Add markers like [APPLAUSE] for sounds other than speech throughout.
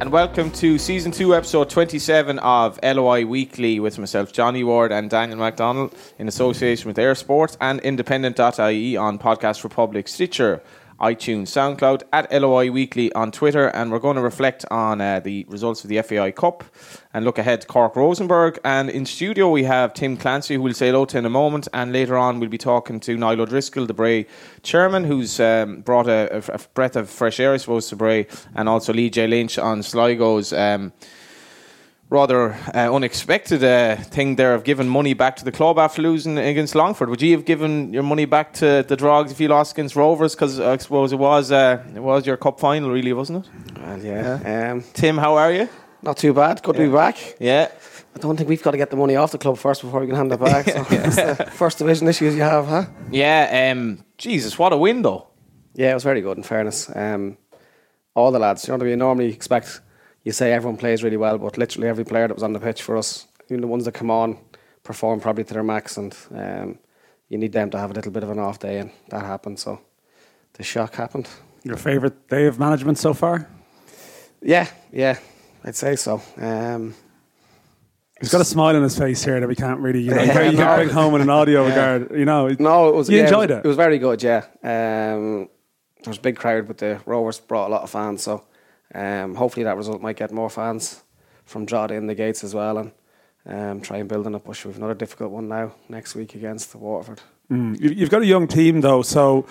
and welcome to season two, episode 27 of LOI Weekly with myself, Johnny Ward, and Daniel MacDonald in association with EA Sports and Independent.ie on Podcast Republic, Stitcher, iTunes, SoundCloud, at LOI Weekly on Twitter, and we're going to reflect on uh, the results of the FAI Cup and look ahead to Cork Rosenborg. And in studio, we have Tim Clancy, who we'll say hello to in a moment, and later on, we'll be talking to Niall O'Driscoll, the Bray chairman, who's um, brought a, a, a, breath of fresh air, I suppose, to Bray, and also Lee J. Lynch on Sligo's. Um, rather uh, unexpected uh, thing there of giving money back to the club after losing against Longford. Would you have given your money back to the Drogs if you lost against Rovers? Because I suppose it was uh, it was your cup final, really, wasn't it? Well, yeah. yeah. Um, Tim, how are you? Not too bad. Good yeah. to be back. Yeah. I don't think we've got to get the money off the club first before we can hand it back. So [LAUGHS] the [LAUGHS] first division issues you have, huh? Yeah. Um, Jesus, what a win, though. Yeah, it was very good. In fairness, um, all the lads. You know what I mean? Normally expect you say everyone plays really well, but literally every player that was on the pitch for us, even the ones that come on, perform probably to their max, and um, you need them to have a little bit of an off day, and that happened. So the shock happened. Your favourite day of management so far? Yeah, yeah, I'd say so. Um, He's got a smile on his face here that we can't really, you know, you [LAUGHS] can't bring home in an audio [LAUGHS] yeah. regard. You know, no, it was. You yeah, enjoyed it, was, it? It was very good. Yeah, um, there was a big crowd, but the Rovers brought a lot of fans, so um, hopefully that result might get more fans from Drogheda in the gates as well and um, try and build on it. push. we've another difficult one now next week against the Waterford. Mm. You've got a young team though, so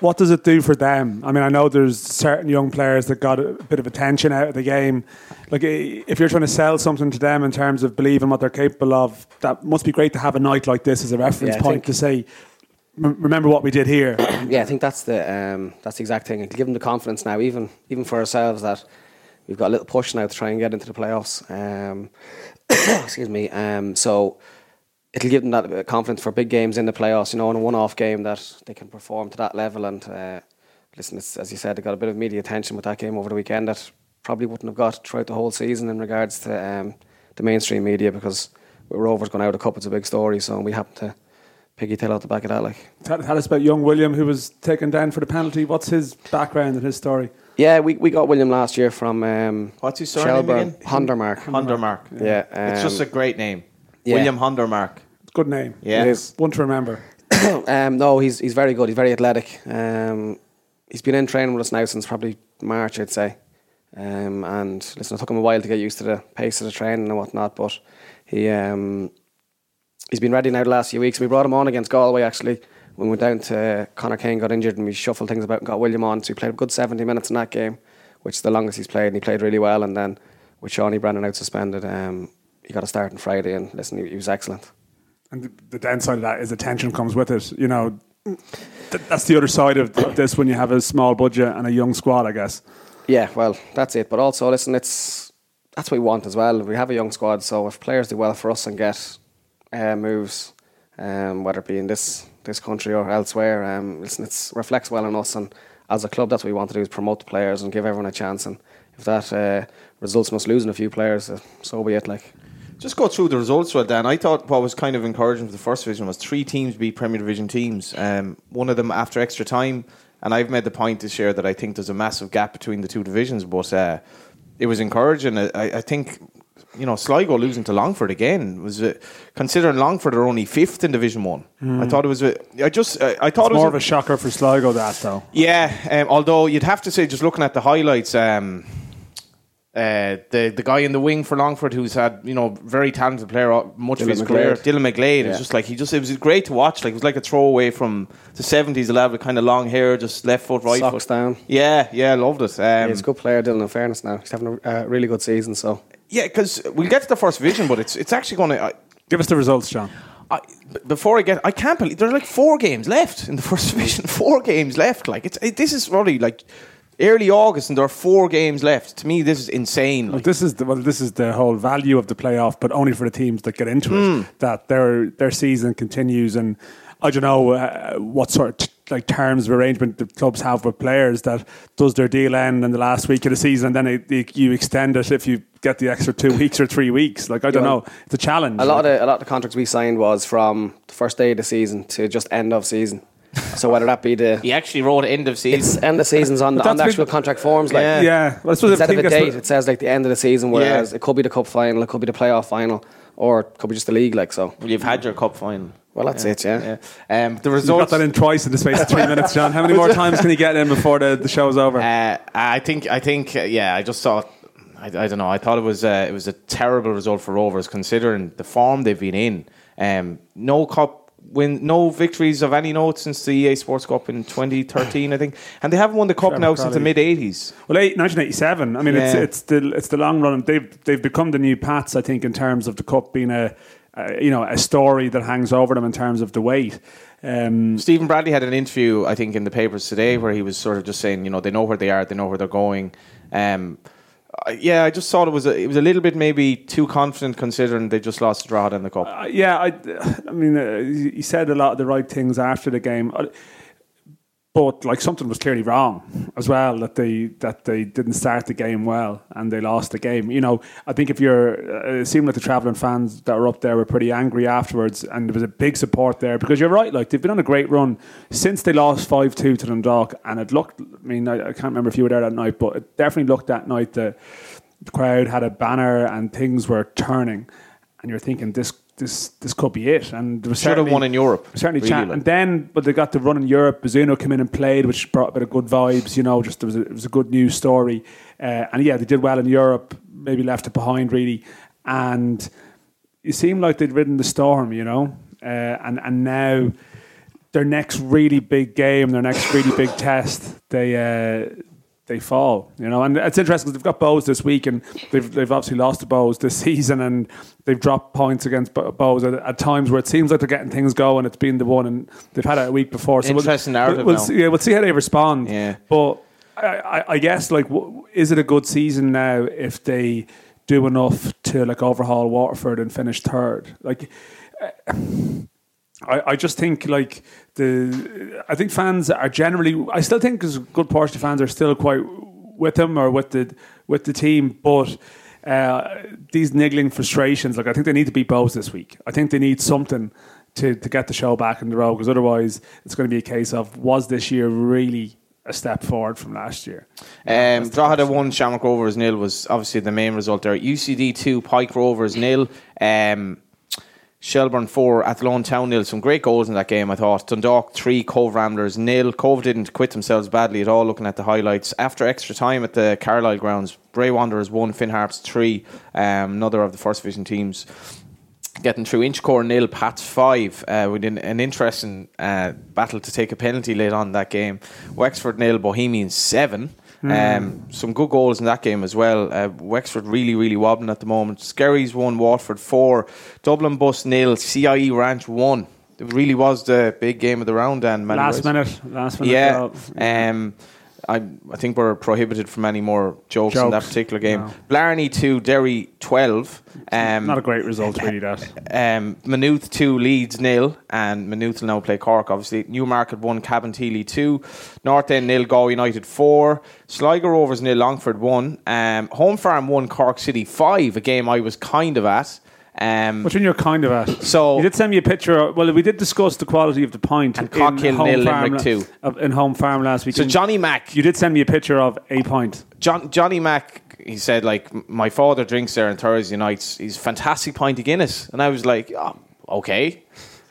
what does it do for them? I mean, I know there's certain young players that got a bit of attention out of the game. Like, if you're trying to sell something to them in terms of believing what they're capable of, that must be great to have a night like this as a reference yeah, point to say, remember what we did here. [COUGHS] yeah, I think that's the um, that's the exact thing. It'll give them the confidence now, even even for ourselves, that we've got a little push now to try and get into the playoffs. Um, [COUGHS] excuse me. Um, so it'll give them that confidence for big games in the playoffs. You know, in a one-off game that they can perform to that level. And uh, listen, as you said, they got a bit of media attention with that game over the weekend that probably wouldn't have got throughout the whole season in regards to um, the mainstream media because with Rovers going out a cup, it's a big story. So we happen to piggytail out the back of that. Like, tell, tell, us about young William who was taken down for the penalty. What's his background and his story? Yeah, we, we got William last year from um, what's his surname again? Hondermarck. Hondermarck. Yeah, um, it's just a great name. Yeah. William Hondermarck. Good name. Yeah, it is one to remember. [COUGHS] um, no, he's he's very good. He's very athletic. Um, he's been in training with us now since probably March, I'd say. Um, and listen, it took him a while to get used to the pace of the training and whatnot, but he um, he's been ready now the last few weeks. We brought him on against Galway actually. When we went down to Connor Kane got injured and we shuffled things about and got William on. So he played a good 70 minutes in that game, which is the longest he's played, and he played really well. And then with Seanie Brennan out suspended, um, he got a start on Friday, and listen, he, he was excellent. And the downside of that is the tension comes with it. You know, th- that's the other side of this when you have a small budget and a young squad, I guess. Yeah, well, that's it. But also, listen, it's that's what we want as well. We have a young squad, so if players do well for us and get uh, moves, um, whether it be in this this country or elsewhere. Um, it reflects well on us, and as a club, that's what we want to do is promote the players and give everyone a chance. And if that uh, results in us losing a few players, uh, so be it. Like. Just go through the results, well, Dan. I thought what was kind of encouraging for the first division was three teams beat Premier Division teams. Um, one of them after extra time, and I've made the point this year that I think there's a massive gap between the two divisions, but uh, it was encouraging. I, I think you know, Sligo losing to Longford again was uh, considering Longford are only fifth in Division One. Mm. I thought it was. A, I just. Uh, I thought it's it was more a, of a shocker for Sligo that though. Yeah, um, although you'd have to say, just looking at the highlights, um, uh, the the guy in the wing for Longford who's had you know very talented player uh, much Dylan of his career, Dylan McGlade. Yeah. It's just like he just it was great to watch. Like it was like a throwaway from the seventies. A lad with kind of long hair, just left foot, right Socks foot. down. Yeah, yeah, loved it. Um, yeah, he's a good player, Dylan. In fairness, now he's having a uh, really good season. So yeah, because we'll get to the first division, but it's it's actually going to. Give us the results, John. I, before I get, I can't believe there's like four games left in the first [LAUGHS] division. Four games left. Like it's it, this is really like early August, and there are four games left. To me, this is insane. Well, this is the, well, this is the whole value of the playoff, but only for the teams that get into mm. it. Hmm. That their their season continues, and I don't know uh, what sort of like terms of arrangement the clubs have with players that does their deal end in the last week of the season, and then it, it, you extend it if you get the extra two weeks or three weeks. Like I don't yeah. know, it's a challenge. A lot of the, a lot of the contracts we signed was from the first day of the season to just end of season. So whether that be the [LAUGHS] He actually wrote end of season. it's end of seasons on, the- on the actual been- contract forms, like Yeah. Yeah, well, I suppose instead of a date, it says like the end of the season. Whereas Yeah. it could be the cup final, it could be the playoff final, or it could be just the league. Like so. Well, you've had your cup final. Well, that's it. Yeah. Yeah. Um, the You got results. that in twice in the space of three minutes, John. How many more [LAUGHS] times can you get in before the, the show's over? Uh, I think. I think. Uh, yeah. I just thought. I, I don't know. I thought it was. Uh, it was a terrible result for Rovers, considering the form they've been in. Um, no cup win. No victories of any note since the EA Sports Cup in 2013, I think, and they haven't won the cup Trevor now since the mid 80s. Well, eight, 1987. I mean, Yeah. it's it's the it's the long run. They've they've become the new Pats. I think in terms of the cup being a, a you know a story that hangs over them in terms of the weight. Um, Stephen Bradley had an interview, I think, in the papers today where he was sort of just saying, you know, they know where they are, they know where they're going. Um, uh, yeah, I just thought it was a, it was a little bit maybe too confident considering they just lost to Drogheda in the cup. Uh, yeah, I, I mean, uh, he said a lot of the right things after the game, but like something was clearly wrong as well that they that they didn't start the game well and they lost the game. You know, I think if you're, uh, it seemed like the travelling fans that were up there were pretty angry afterwards, and there was a big support there because you're right, like they've been on a great run since they lost five two to Dundalk, and it looked. I mean, I, I can't remember if you were there that night, but it definitely looked that night that the crowd had a banner and things were turning, and you're thinking this this this could be it. And there was Should have certainly- won in Europe. Certainly, really, like. And then, but they got the run in Europe. Bazunu came in and played, which brought a bit of good vibes. You know, just there was a, it was a good news story. Uh, and yeah, they did well in Europe. Maybe left it behind really, and it seemed like they'd ridden the storm. You know, uh, and and now their next really big game, their next really big test, they. Uh, they fall, you know, and it's interesting because they've got Bows this week, and they've they've obviously lost to Bows this [LAUGHS] season, and they've dropped points against Bo- Bows at, at times where it seems like they're getting things going. It's been the one, and they've had it a week before. So we'll- Interesting we'll, narrative We'll, see, yeah, we'll see how they respond. Yeah. but I, I, I guess like, w- is it a good season now if they do enough to like overhaul Waterford and finish third? Like. Eh, I, I just think like the I think fans are generally I still think a good portion of fans are still quite with them or with the with the team, but uh, these niggling frustrations, like I think they need to beat Bows this week. I think they need something to, to get the show back in the road because otherwise it's going to be a case of was this year really a step forward from last year? Um, Drogheda 1, Shamrock Rovers nil was obviously the main result there. UCD 2, Pike Rovers nil. Um, Shelbourne 4, Athlone Town nil. Some great goals in that game, I thought. Dundalk 3, Cobh Ramblers nil. Cobh didn't quit themselves badly at all, looking at the highlights. After extra time at the Carlisle grounds, Bray Wanderers 1, Finn Harps 3. Um, another of the First Division teams getting through Inchcore nil, Pats five. Uh, with an, an interesting uh, battle to take a penalty late on that game. Wexford nil, Bohemians seven. Um, some good goals in that game as well. Uh, Wexford really, really wobbling at the moment. Skerries won, Watford four, Dublin Bus nil, CIE Ranch one. It really was the big game of the round. And Last minute, last minute. Yeah. Um, I, I think we're prohibited from any more jokes, in that particular game. no. Blarney 2, Derry 12. Um, Not a great result, really. That um, Maynooth 2, Leeds nil, and Maynooth will now play Cork, obviously. Newmarket 1, Cabinteely 2, North End nil, Galway United 4, Sligo Rovers nil, Longford 1, um, Home Farm 1, Cork City 5, a game I was kind of at. Um, Which one you're kind of at? So- you did send me a picture. Of, well, we did discuss the quality of the pint And in Cockhill nil, Farm Limerick two. in home farm last week. so Johnny Mack, you did send me a picture of a pint. John, Johnny Mack, he said, like, my father drinks there on Thursday nights. He's fantastic pint of Guinness. And I was like, oh, okay,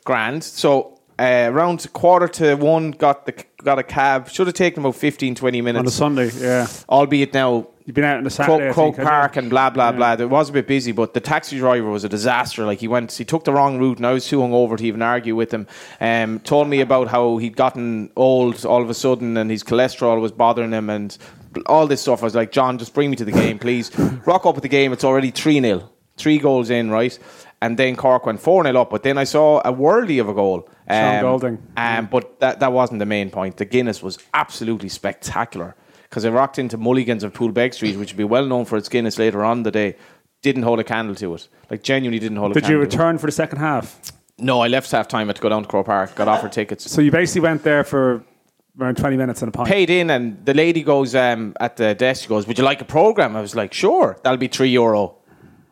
grand. So uh, around quarter to one, got the got a cab. Should have taken about 15, 20 minutes. on a Sunday. Yeah, albeit now you've been out on the Saturday. Croke, Croke Park and blah blah blah. It was a bit busy, but the taxi driver was a disaster. Like he went, he took the wrong route, and I was too hungover to even argue with him. Um, told me about how he'd gotten old all of a sudden, and his cholesterol was bothering him, and all this stuff. I was like, John, just bring me to the game, please. [COUGHS] Rock up at the game. It's already three 0 three goals in, right? And then Cork went 4 0 up, but then I saw a worldly of a goal. Sean Golding. Um, but that, that wasn't the main point. The Guinness was absolutely spectacular because I rocked into Mulligan's of Poolbeg Street, which would be well known for its Guinness later on the day. Didn't hold a candle to it. Like, genuinely didn't hold a Did candle you to it. return for the second half? No, I left half time. Had to go down to Croke Park, got offered tickets. So you basically went there for around twenty minutes and a pint. Paid in, and the lady goes um, at the desk. She goes, "Would you like a program?" I was like, "Sure, that'll be three euro.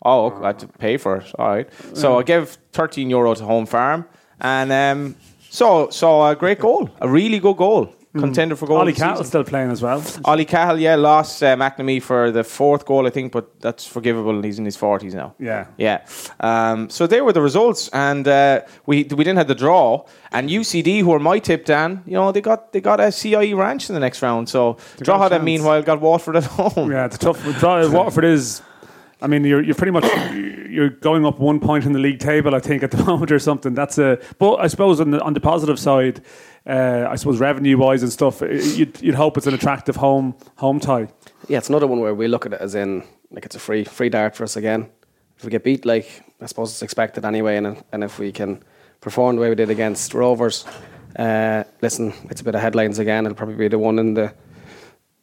Oh, okay, I had to pay for it. All right. So I gave thirteen euro to Home Farm, and um, So, so a great goal, a really good goal, contender for goal. Ollie of the season. Cahill's still playing as well. Ollie Cahill, yeah, lost uh, McNamee for the fourth goal, I think, but that's forgivable. and He's in his forties now. Yeah. yeah. Um, so there were the results, and uh, we we didn't have the draw. And UCD, who are my tip, Dan, you know they got they got a CIE ranch in the next round. So got a Drogheda, chance. meanwhile, got Waterford at [LAUGHS] home. Yeah, it's tough. draw- [LAUGHS] Watford is. I mean, you're you're pretty much you're going up one point in the league table, I think, at the [LAUGHS] moment or something. That's a. But I suppose on the on the positive side, uh, I suppose revenue wise and stuff, uh, you'd you'd hope it's an attractive home home tie. Yeah, it's another one where we look at it as in like it's a free free dart for us again. If we get beat, like I suppose it's expected anyway, and and if we can perform the way we did against Rovers, uh, listen, it's a bit of headlines again. It'll probably be the one in the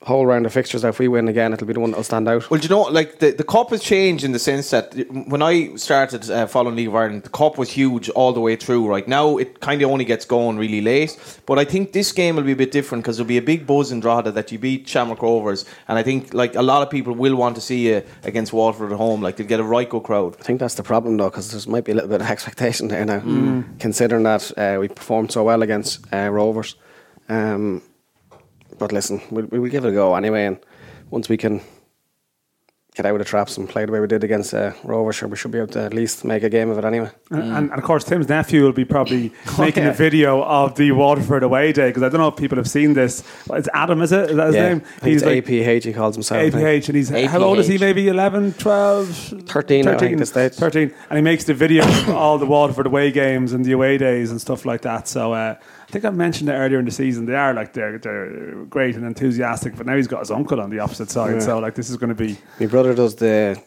whole round of fixtures. If we win again, it'll be the one that'll stand out. Well, do you know, like the, the cup has changed in the sense that when I started uh, following League of Ireland, the cup was huge all the way through. Right now, it kind of only gets going really late. But I think this game will be a bit different because there'll be a big buzz in Drogheda that you beat Shamrock Rovers, and I think like a lot of people will want to see you against Waterford at home. Like they'll get a right good crowd. I think that's the problem though, because there might be a little bit of [LAUGHS] expectation there now, considering that uh, we performed so well against uh, Rovers. Um, but listen, we'll, we'll give it a go anyway, and once we can get out of the traps and play the way we did against uh, Rovers, sure we should be able to at least make a game of it anyway. And, and, and of course, Tim's nephew will be probably [LAUGHS] making yeah. a video of the Waterford away day because I don't know if people have seen this. It's Adam, is it? Is that his yeah, name? He's think it's APH. He calls himself. I think. APH, and he's how old is he? Maybe 11, 12, 13, I think, this stage. 13. And he makes the video of all the Waterford away games and the away days and stuff like that. So uh, I think I mentioned it earlier in the season. They are like they're they're great and enthusiastic, but now he's got his uncle on the opposite side. Yeah. So like this is going to be My brother does the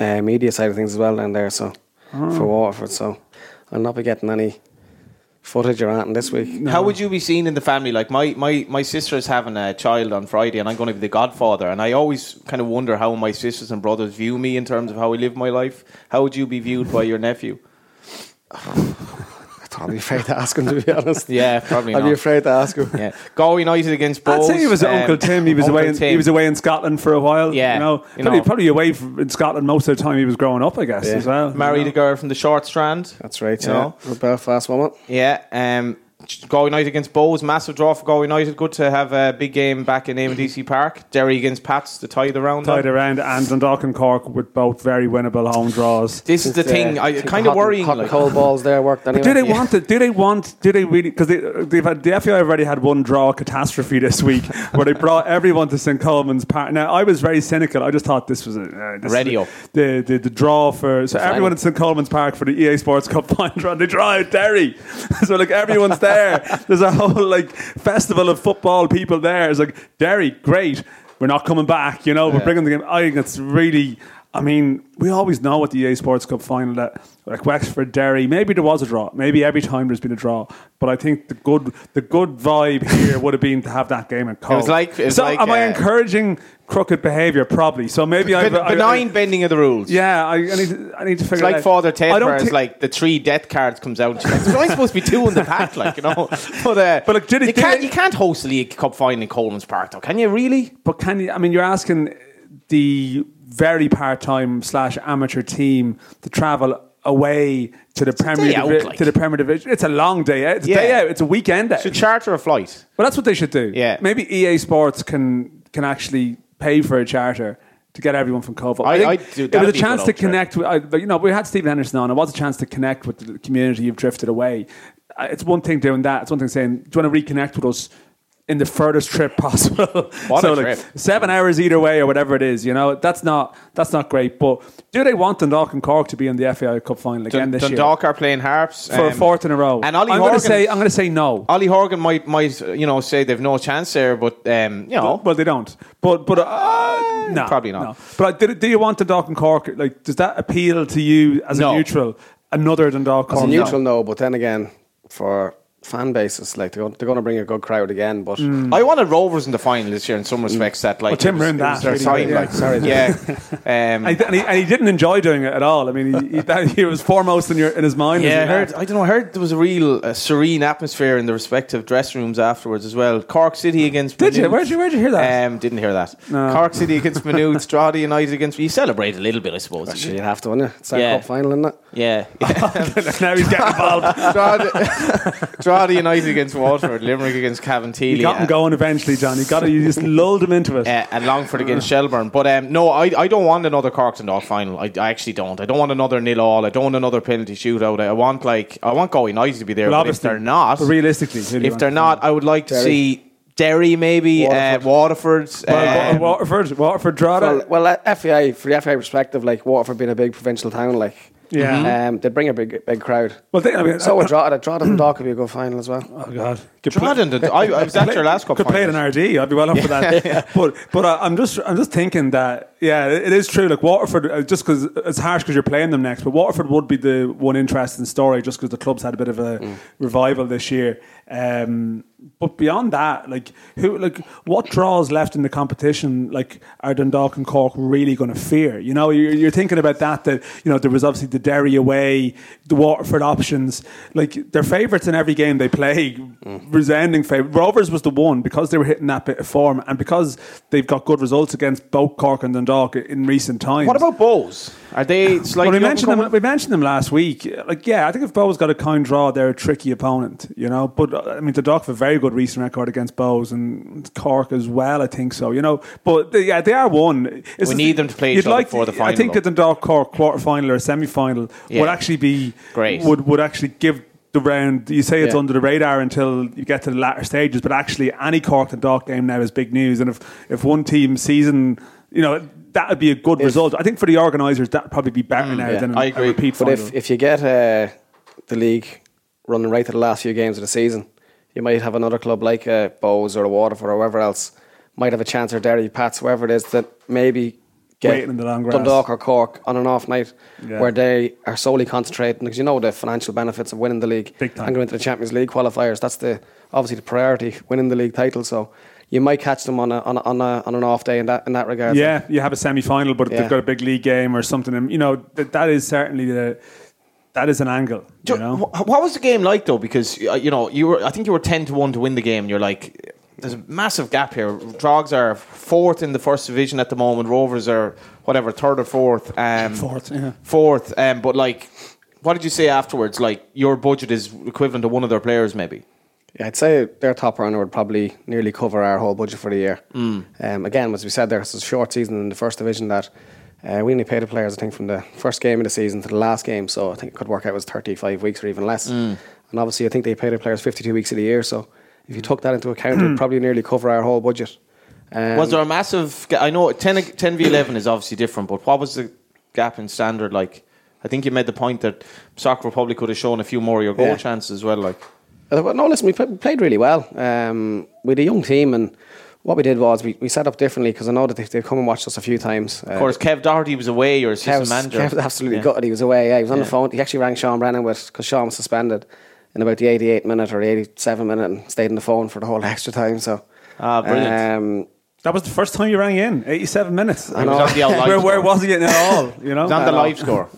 uh, media side of things as well down there, so for Waterford. So I'll not be getting any footage or anything this week. How would you be seen in the family? Like my, my, my sister is having a child on Friday, and I'm going to be the godfather. And I always kind of wonder how my sisters and brothers view me in terms of how I live my life. How would you be viewed by your nephew? [SIGHS] [LAUGHS] I'd be afraid to ask him, to be honest. [LAUGHS] Yeah, probably I'd not. be afraid to ask him. Yeah, Go United against I'd say he was um, Uncle Tim. He was Uncle away. In, Tim. He was away in Scotland for a while. Yeah, you know, you probably, know. probably away from, in Scotland most of the time he was growing up. I guess Yeah. as well. married a girl from the Short Strand. That's right, You yeah. know? A Belfast woman. Yeah, um, Go United against Bows, massive draw for Go United. Good to have a big game back in DC [LAUGHS] Park. Derry against Pats to tie the round. Tied on. around, and Dundalk and Cork with both very winnable home draws. This is the thing. I kind of worrying. Hot like- cold [LAUGHS] balls there worked anyway. Do they want it? Do they want? Do they really? Because they, they've had the FAI have already had one draw catastrophe this week, [LAUGHS] where they brought everyone to St Colman's Park. Now I was very cynical. I just thought this was a uh, this Radio. The, the the draw for so everyone at St Colman's Park for the EA Sports Cup final draw. They draw out Derry, so like everyone's there. There's a whole like festival of football people there. It's like Derry, great. We're not coming back. You know, we're bringing the game. I think it's really. I mean, we always know at the EA Sports Cup final that like Wexford, Derry, maybe there was a draw. Maybe every time there's been a draw. But I think the good the good vibe here would have been to have that game in Cobh. was like- it was so like, am I uh, encouraging crooked behaviour? Probably. So maybe I Ben- benign bending of the rules. yeah, I, I need to, I need to figure It's like it out. Father Ted, I don't where it's like the three death cards comes out. "So I'm supposed to be two in the pack, like you know. [LAUGHS] But, uh, But, like, did it- you did can't it- you can't host a League Cup final in Colman's Park, though, can you? Really? But can you? I mean, you're asking the very part-time slash amateur team to travel away to the Premier day out, Divi- like. to the Premier Division. It's a long day out. It's a Yeah. day out. It's a weekend out. Should charter a flight. Well, that's what they should do. Yeah. Maybe EA Sports can can actually pay for a charter to get everyone from Cobh. I- think I'd do- it was a chance to connect with. I, you know, we had Stephen Henderson on. It was a chance to connect with the community you've drifted away. Uh, It's one thing doing that. It's one thing saying, "Do you want to reconnect with us?" In the furthest trip [LAUGHS] possible, What so a like trip. seven hours either way or whatever it is, you know that's not that's not great. But do they want Dundalk and Cork to be in the FAI Cup final again Dun- this Dundalk are playing harps year for a um, fourth in a row? And Ollie I'm Horgan, going to say I'm going to say no. Ollie Horgan might might you know say they've no chance there, but um, you know. Well, they don't. But but uh, no, probably not. No. But uh, do, do you want the Dundalk and Cork? Like, does that appeal to you as No. a neutral? Another Dundalk As Cork? a neutral, no. But then again, for fan bases. Like they're going, they're going to bring a good crowd again, but I wanted Rovers in the final this year in some respects. That like Well, Tim it was- ruined that, their really, sign, yeah. like, Sorry, yeah. [LAUGHS] Um, And he, and, he, and he didn't enjoy doing it at all. I mean, he, he, that, he was foremost in your in his mind. Yeah, I he- heard. I don't know. I heard there was a real uh, serene atmosphere in the respective dressing rooms afterwards as well. Cork City against. Did you? Where'd you- where'd you hear that? Um, didn't hear that. No. Cork City [LAUGHS] against Maynooth, Strada United against. You celebrate a little bit, I suppose. actually you'd have to win it. It's our Yeah. cup final, isn't it? Yeah. [LAUGHS] now he's getting involved. Strada, Strada United against Waterford, Limerick against Cavan You got him uh, going eventually, John. You got to, you just lulled him into it. uh, and Longford against Shelbourne. But um, no, I, I don't want another Cork and Dog final. I, I actually don't. I don't want another nil all. I don't want another penalty shootout. I want like I want Go United to be there. Well, but if they're not, but realistically, who do you if they're not, I would like to Derry. see Derry maybe Waterford. uh, Waterford. Well, um, Waterford, Waterford, Drogheda. Well, well, uh, FAI for the FAI perspective, like Waterford being a big provincial town, like Yeah. um, they bring a big big crowd. well, they, I mean, So would Drogheda. Drogheda and Dock could be a good final as well. Oh God, Could play- I, I was at your last cup Could play it in final. RD. I'd be well up for that. [LAUGHS] But but I, I'm just I'm just thinking that yeah, it is true. Like Waterford, uh, just because it's harsh because you're playing them next, but Waterford would be the one interesting story just because the club's had a bit of a Mm. revival this year. Um, but beyond that, like who like what draws left in the competition? Like are Dundalk and Cork really going to fear? You know, you're, you're thinking about that. That you know there was obviously the Derry away, the Waterford options. Like they're favourites in every game they play, Mm. resounding favourite. Rovers was the one because they were hitting that bit of form and because they've got good results against both Cork and Dundalk in recent times. What about Bows? Are they slightly Well, we mentioned them. We mentioned them last week. Like, yeah, I think if Bows got a kind draw, they're a tricky opponent, you know. But I mean, the Dock have a very good recent record against Bows and Cork as well. I think so, you know. But they, yeah, they are one. It's We need them to play each you'd other like- before the final. I think the Dundalk Cork quarter final or semi final Yeah. would actually be Great. Would would actually give. The round, you say it's Yeah. under the radar until you get to the latter stages, but actually, any Cork and Dock game now is big news. And if, if one team season, you know, that would be a good result. I think for the organisers, that would probably be better now yeah. than Mm, I a agree. repeat But final. if, if you get uh, the league running right to the last few games of the season, you might have another club like uh, Bows or a Waterford or whoever else might have a chance or Derry, Pats, whoever it is that maybe get in the long grass. Dundalk or Cork on an off night Yeah. where they are solely concentrating because you know the financial benefits of winning the league Big time. and going into the Champions League qualifiers. That's the obviously the priority, winning the league title. So you might catch them on a, on a, on, a, on an off day in that in that regard. Yeah, you have a semi final, but Yeah. they've got a big league game or something, and you know that, that is certainly the that is an angle. You know, what was the game like though? Because uh, you know you were, I think you were ten to one to win the game. And you're like, there's a massive gap here. Drogs are fourth in the first division at the moment. Rovers are whatever third or fourth. Um, Fourth, yeah. Fourth. Um, but like, what did you say afterwards? Like your budget is equivalent to one of their players, maybe. Yeah, I'd say their top runner would probably nearly cover our whole budget for the year. Mm. Um, again, as we said, there, it's a short season in the first division that uh, we only paid the players, I think, from the first game of the season to the last game. So I think it could work out as 35 weeks or even less. Mm. And obviously, I think they paid the players 52 weeks of the year. So if you took that into account, it would [CLEARS THROAT] probably nearly cover our whole budget. Um, was there a massive? ga- I know 10, 10 v eleven is obviously different, but what was the gap in standard like? I think you made the point that Soccer Republic could have shown a few more of your goal Yeah. chances as well. Like, Uh, but no, listen, we played really well. Um, we had a young team, and what we did was we, we set up differently because I know that they've, they've come and watched us a few times. Uh, of course, Kev Doherty was away, your assistant Kev's, manager. Kev's absolutely Yeah. gutted. He was away. Yeah, he was on Yeah. the phone. He actually rang Sean Brennan with because Sean was suspended in about the 88 minute or 87 minute and stayed on the phone for the whole [LAUGHS] extra time. So, Ah, brilliant. Um, that was the first time you rang in, eighty-seven minutes. He was on the [LAUGHS] where, where was he at all? You know, He was on the live score.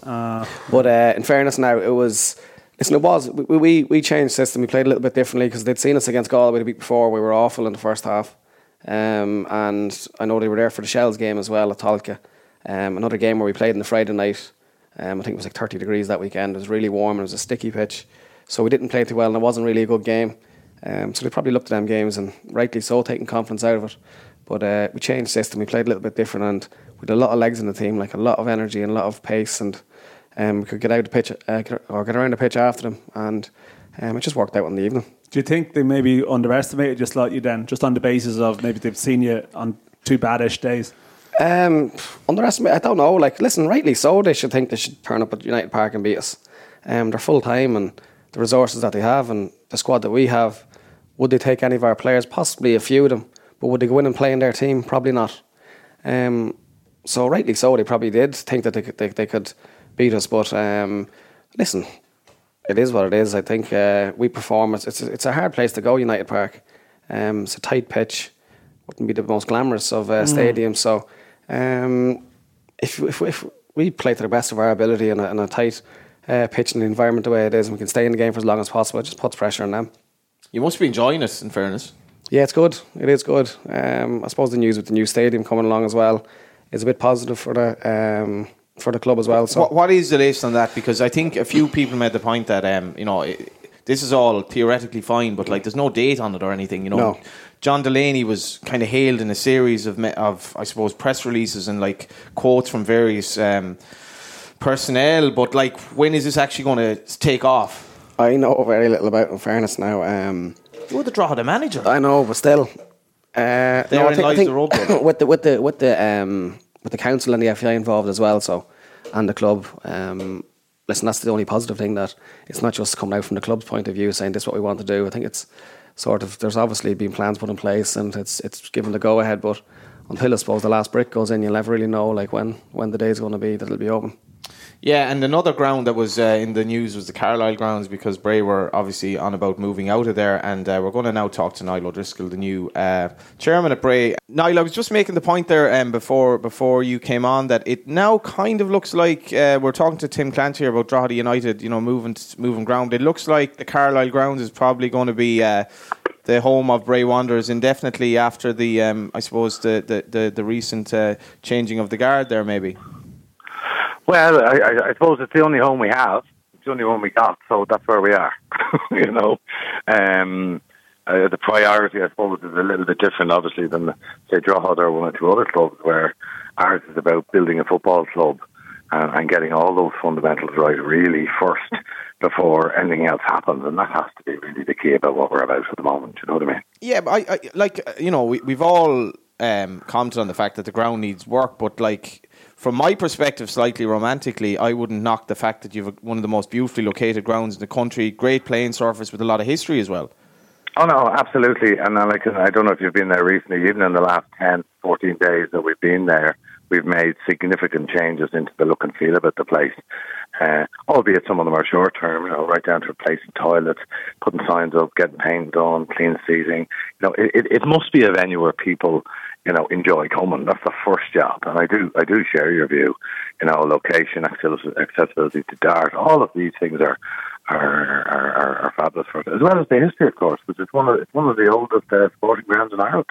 but uh, in fairness, now it was. Listen, it was we we, we changed system. We played a little bit differently because they'd seen us against Galway the week before. We were awful in the first half, um, and I know they were there for the Shells game as well at Tolka. Um, another game where we played on the Friday night. Um, I think it was like 30 degrees that weekend. It was really warm and it was a sticky pitch, so we didn't play too well, and it wasn't really a good game. Um, so they probably looked at them games and rightly so, taking confidence out of it. But uh, we changed system. We played a little bit different, and with a lot of legs in the team, like a lot of energy and a lot of pace, and um, we could get out the pitch uh, or get around the pitch after them, and um, it just worked out in the evening. Do you think they maybe underestimated just like you then, just on the basis of maybe they've seen you on two badish days? Um, underestimate? I don't know. Like, listen, rightly so. They should think they should turn up at United Park and beat us. Um, they're full time and the resources that they have and the squad that we have. Would they take any of our players? Possibly a few of them, but would they go in and play in their team? Probably not. Um, so rightly so, they probably did think that they could, they, they could beat us. But um, listen, it is what it is. I think uh, we perform. It's, it's it's a hard place to go, United Park. Um, it's a tight pitch. Wouldn't be the most glamorous of uh, stadiums. So, um, if, if if we play to the best of our ability in a, in a tight uh, pitch and the environment the way it is, and we can stay in the game for as long as possible, it just puts pressure on them. You must be enjoying it. In fairness, Yeah, it's good. It is good. Um, I suppose the news with the new stadium coming along as well is a bit positive for the um, for the club as well. So what, what is the latest on that? Because I think a few people made the point that um, you know it, this is all theoretically fine, but like there's no date on it or anything. You know, No. John Delaney was kind of hailed in a series of me- of I suppose press releases and like quotes from various um, personnel. But like, when is this actually going to take off? I know very little about. In fairness, now. Um, You would have drawn the manager. I know, but still. Uh, Therein I think, I think the [COUGHS] with the with the with the um, the council and the FAI involved as well. So, and the club. Um, listen, that's the only positive thing that it's not just coming out from the club's point of view saying this is what we want to do. I think it's sort of there's obviously been plans put in place and it's it's given the go ahead, but until I suppose the last brick goes in, you'll never really know like when when the day is going to be that it'll be open. Yeah, and another ground that was uh, in the news was the Carlisle grounds because Bray were obviously on about moving out of there, and uh, we're going to now talk to Niall O'Driscoll, the new uh, chairman at Bray. Niall, I was just making the point there um, before before you came on that it now kind of looks like uh, we're talking to Tim Clancy here about Drogheda United, you know, moving moving ground. It looks like the Carlisle grounds is probably going to be. Uh, the home of Bray Wanderers indefinitely after the, um, I suppose the the the, the recent uh, changing of the guard there, maybe. Well, I, I, I suppose it's the only home we have. It's the only one we got, so that's where we are. [LAUGHS] you know, um, uh, the priority, I suppose, is a little bit different, obviously, than say Drogheda or one or two other clubs, where ours is about building a football club and, and getting all those fundamentals right, really first [LAUGHS] before anything else happens, and that has to be really the key about what we're about at the moment. You know what I mean? Yeah, but I, I like uh, you know we we've all um, commented on the fact that the ground needs work, but like from my perspective, slightly romantically, I wouldn't knock the fact that you've one of the most beautifully located grounds in the country, great playing surface with a lot of history as well. Oh no, absolutely. And uh, like I don't know if you've been there recently. Even in the last 10, 14 days that we've been there, we've made significant changes into the look and feel of it, the place. Uh, albeit some of them are short term, you know, right down to replacing toilets, putting signs up, getting paint done, clean seating. You know, it, it, it must be a venue where people, you know, enjoy coming. That's the first job, and I do I do share your view. You know, location, accessibility to dart, all of these things are are are, are, fabulous for it, as well as the history, of course, which is one of it's one of the oldest uh, sporting grounds in Ireland.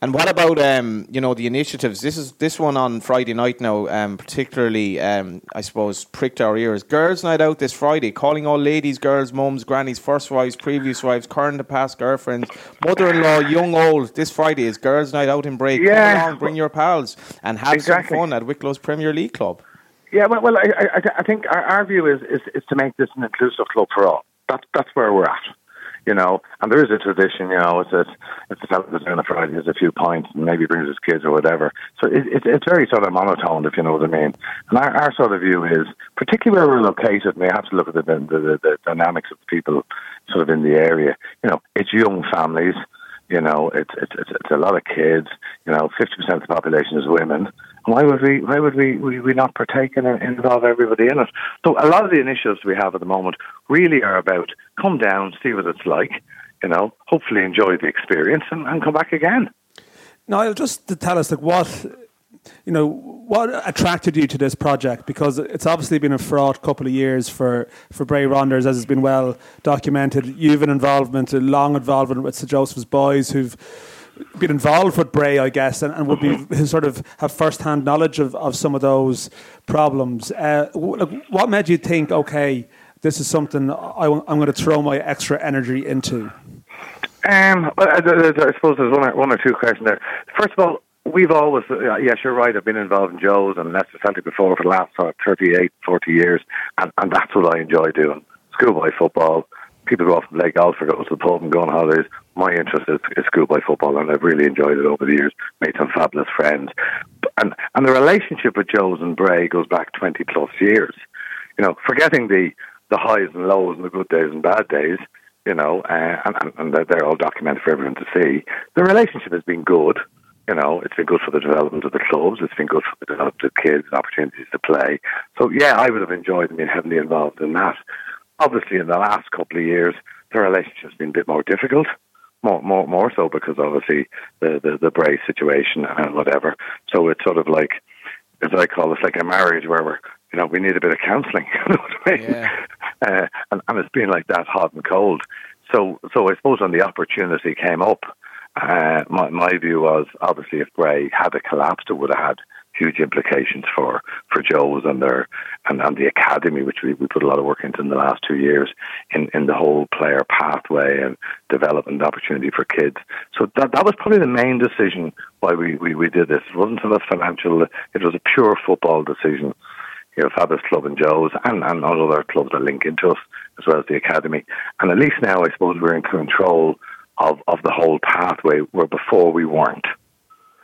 And what about um, you know the initiatives? This is this one on Friday night now, um, particularly um, I suppose pricked our ears. Girls' night out this Friday, calling all ladies, girls, mums, grannies, first wives, previous wives, current and past girlfriends, mother-in-law, young, old. This Friday is girls' night out in Bray. Yeah. Come along, bring your pals, and have Exactly. some fun at Wicklow's Premier League club. Yeah, well, well I, I, I think our, our view is, is is to make this an inclusive club for all. That's that's where we're at, you know. And there is a tradition, you know. It's a it's the that's on a Friday has a few pints and maybe brings his kids or whatever. So it, it, it's very sort of monotone, if you know what I mean. And our, our sort of view is, particularly where we're located, we have to look at the the, the the dynamics of the people sort of in the area. You know, it's young families. You know, it's it's it's, it's a lot of kids. You know, fifty percent of the population is women. Why would we? Why would we? We, we not partake and involve everybody in it? So a lot of the initiatives we have at the moment really are about come down, see what it's like. You know, hopefully enjoy the experience and, and come back again. Niall, just to tell us, like, what you know, what attracted you to this project? Because it's obviously been a fraught couple of years for for Bray Ronders, as has been well documented. You've an involvement, a long involvement with Sir Joseph's boys, who've been involved with Bray, I guess, and, and would be sort of have first hand knowledge of, of some of those problems. Uh, what made you think, okay, this is something I, am going to throw my extra energy into? Um, well, I, I- I suppose there's one or, one or two questions there. First of all, we've always, uh, yes, you're right, I've been involved in Joe's and Leicester Celtic before for the last sort of 38, 40 years, and, and that's what I enjoy doing. Schoolboy football. People go off and play golf or go to the pub and go on holidays. My interest is, is schoolboy football, and I've really enjoyed it over the years. Made some fabulous friends. And, and the relationship with Joe's and Bray goes back 20 plus years. You know, forgetting the, the highs and lows and the good days and bad days, you know, uh, and, and, they're all documented for everyone to see. The relationship has been good. You know, it's been good for the development of the clubs. It's been good for the development of kids, and opportunities to play. So, yeah, I would have enjoyed being heavily involved in that. obviously in the last couple of years, the relationship's been a bit more difficult. More, more, more so because obviously the, the, the Bray situation and whatever. So it's sort of like, as I call it, like a marriage where we're, you know, we need a bit of counselling. [LAUGHS] You know I mean? Yeah. Uh, and, and it's been like that, hot and cold. So, so I suppose when the opportunity came up, uh, my, my view was obviously if Bray had a collapsed, it would have had huge implications for, for Joe's and their and, and the academy, which we, we put a lot of work into in the last two years, in, in the whole player pathway and development opportunity for kids. So that that was probably the main decision why we, we, we did this. It wasn't of financial; it was a pure football decision. You know, Fabulous Club and Joe's, and, and all other clubs that link into us, as well as the academy. And at least now, I suppose we're in control of, of the whole pathway, where before we weren't.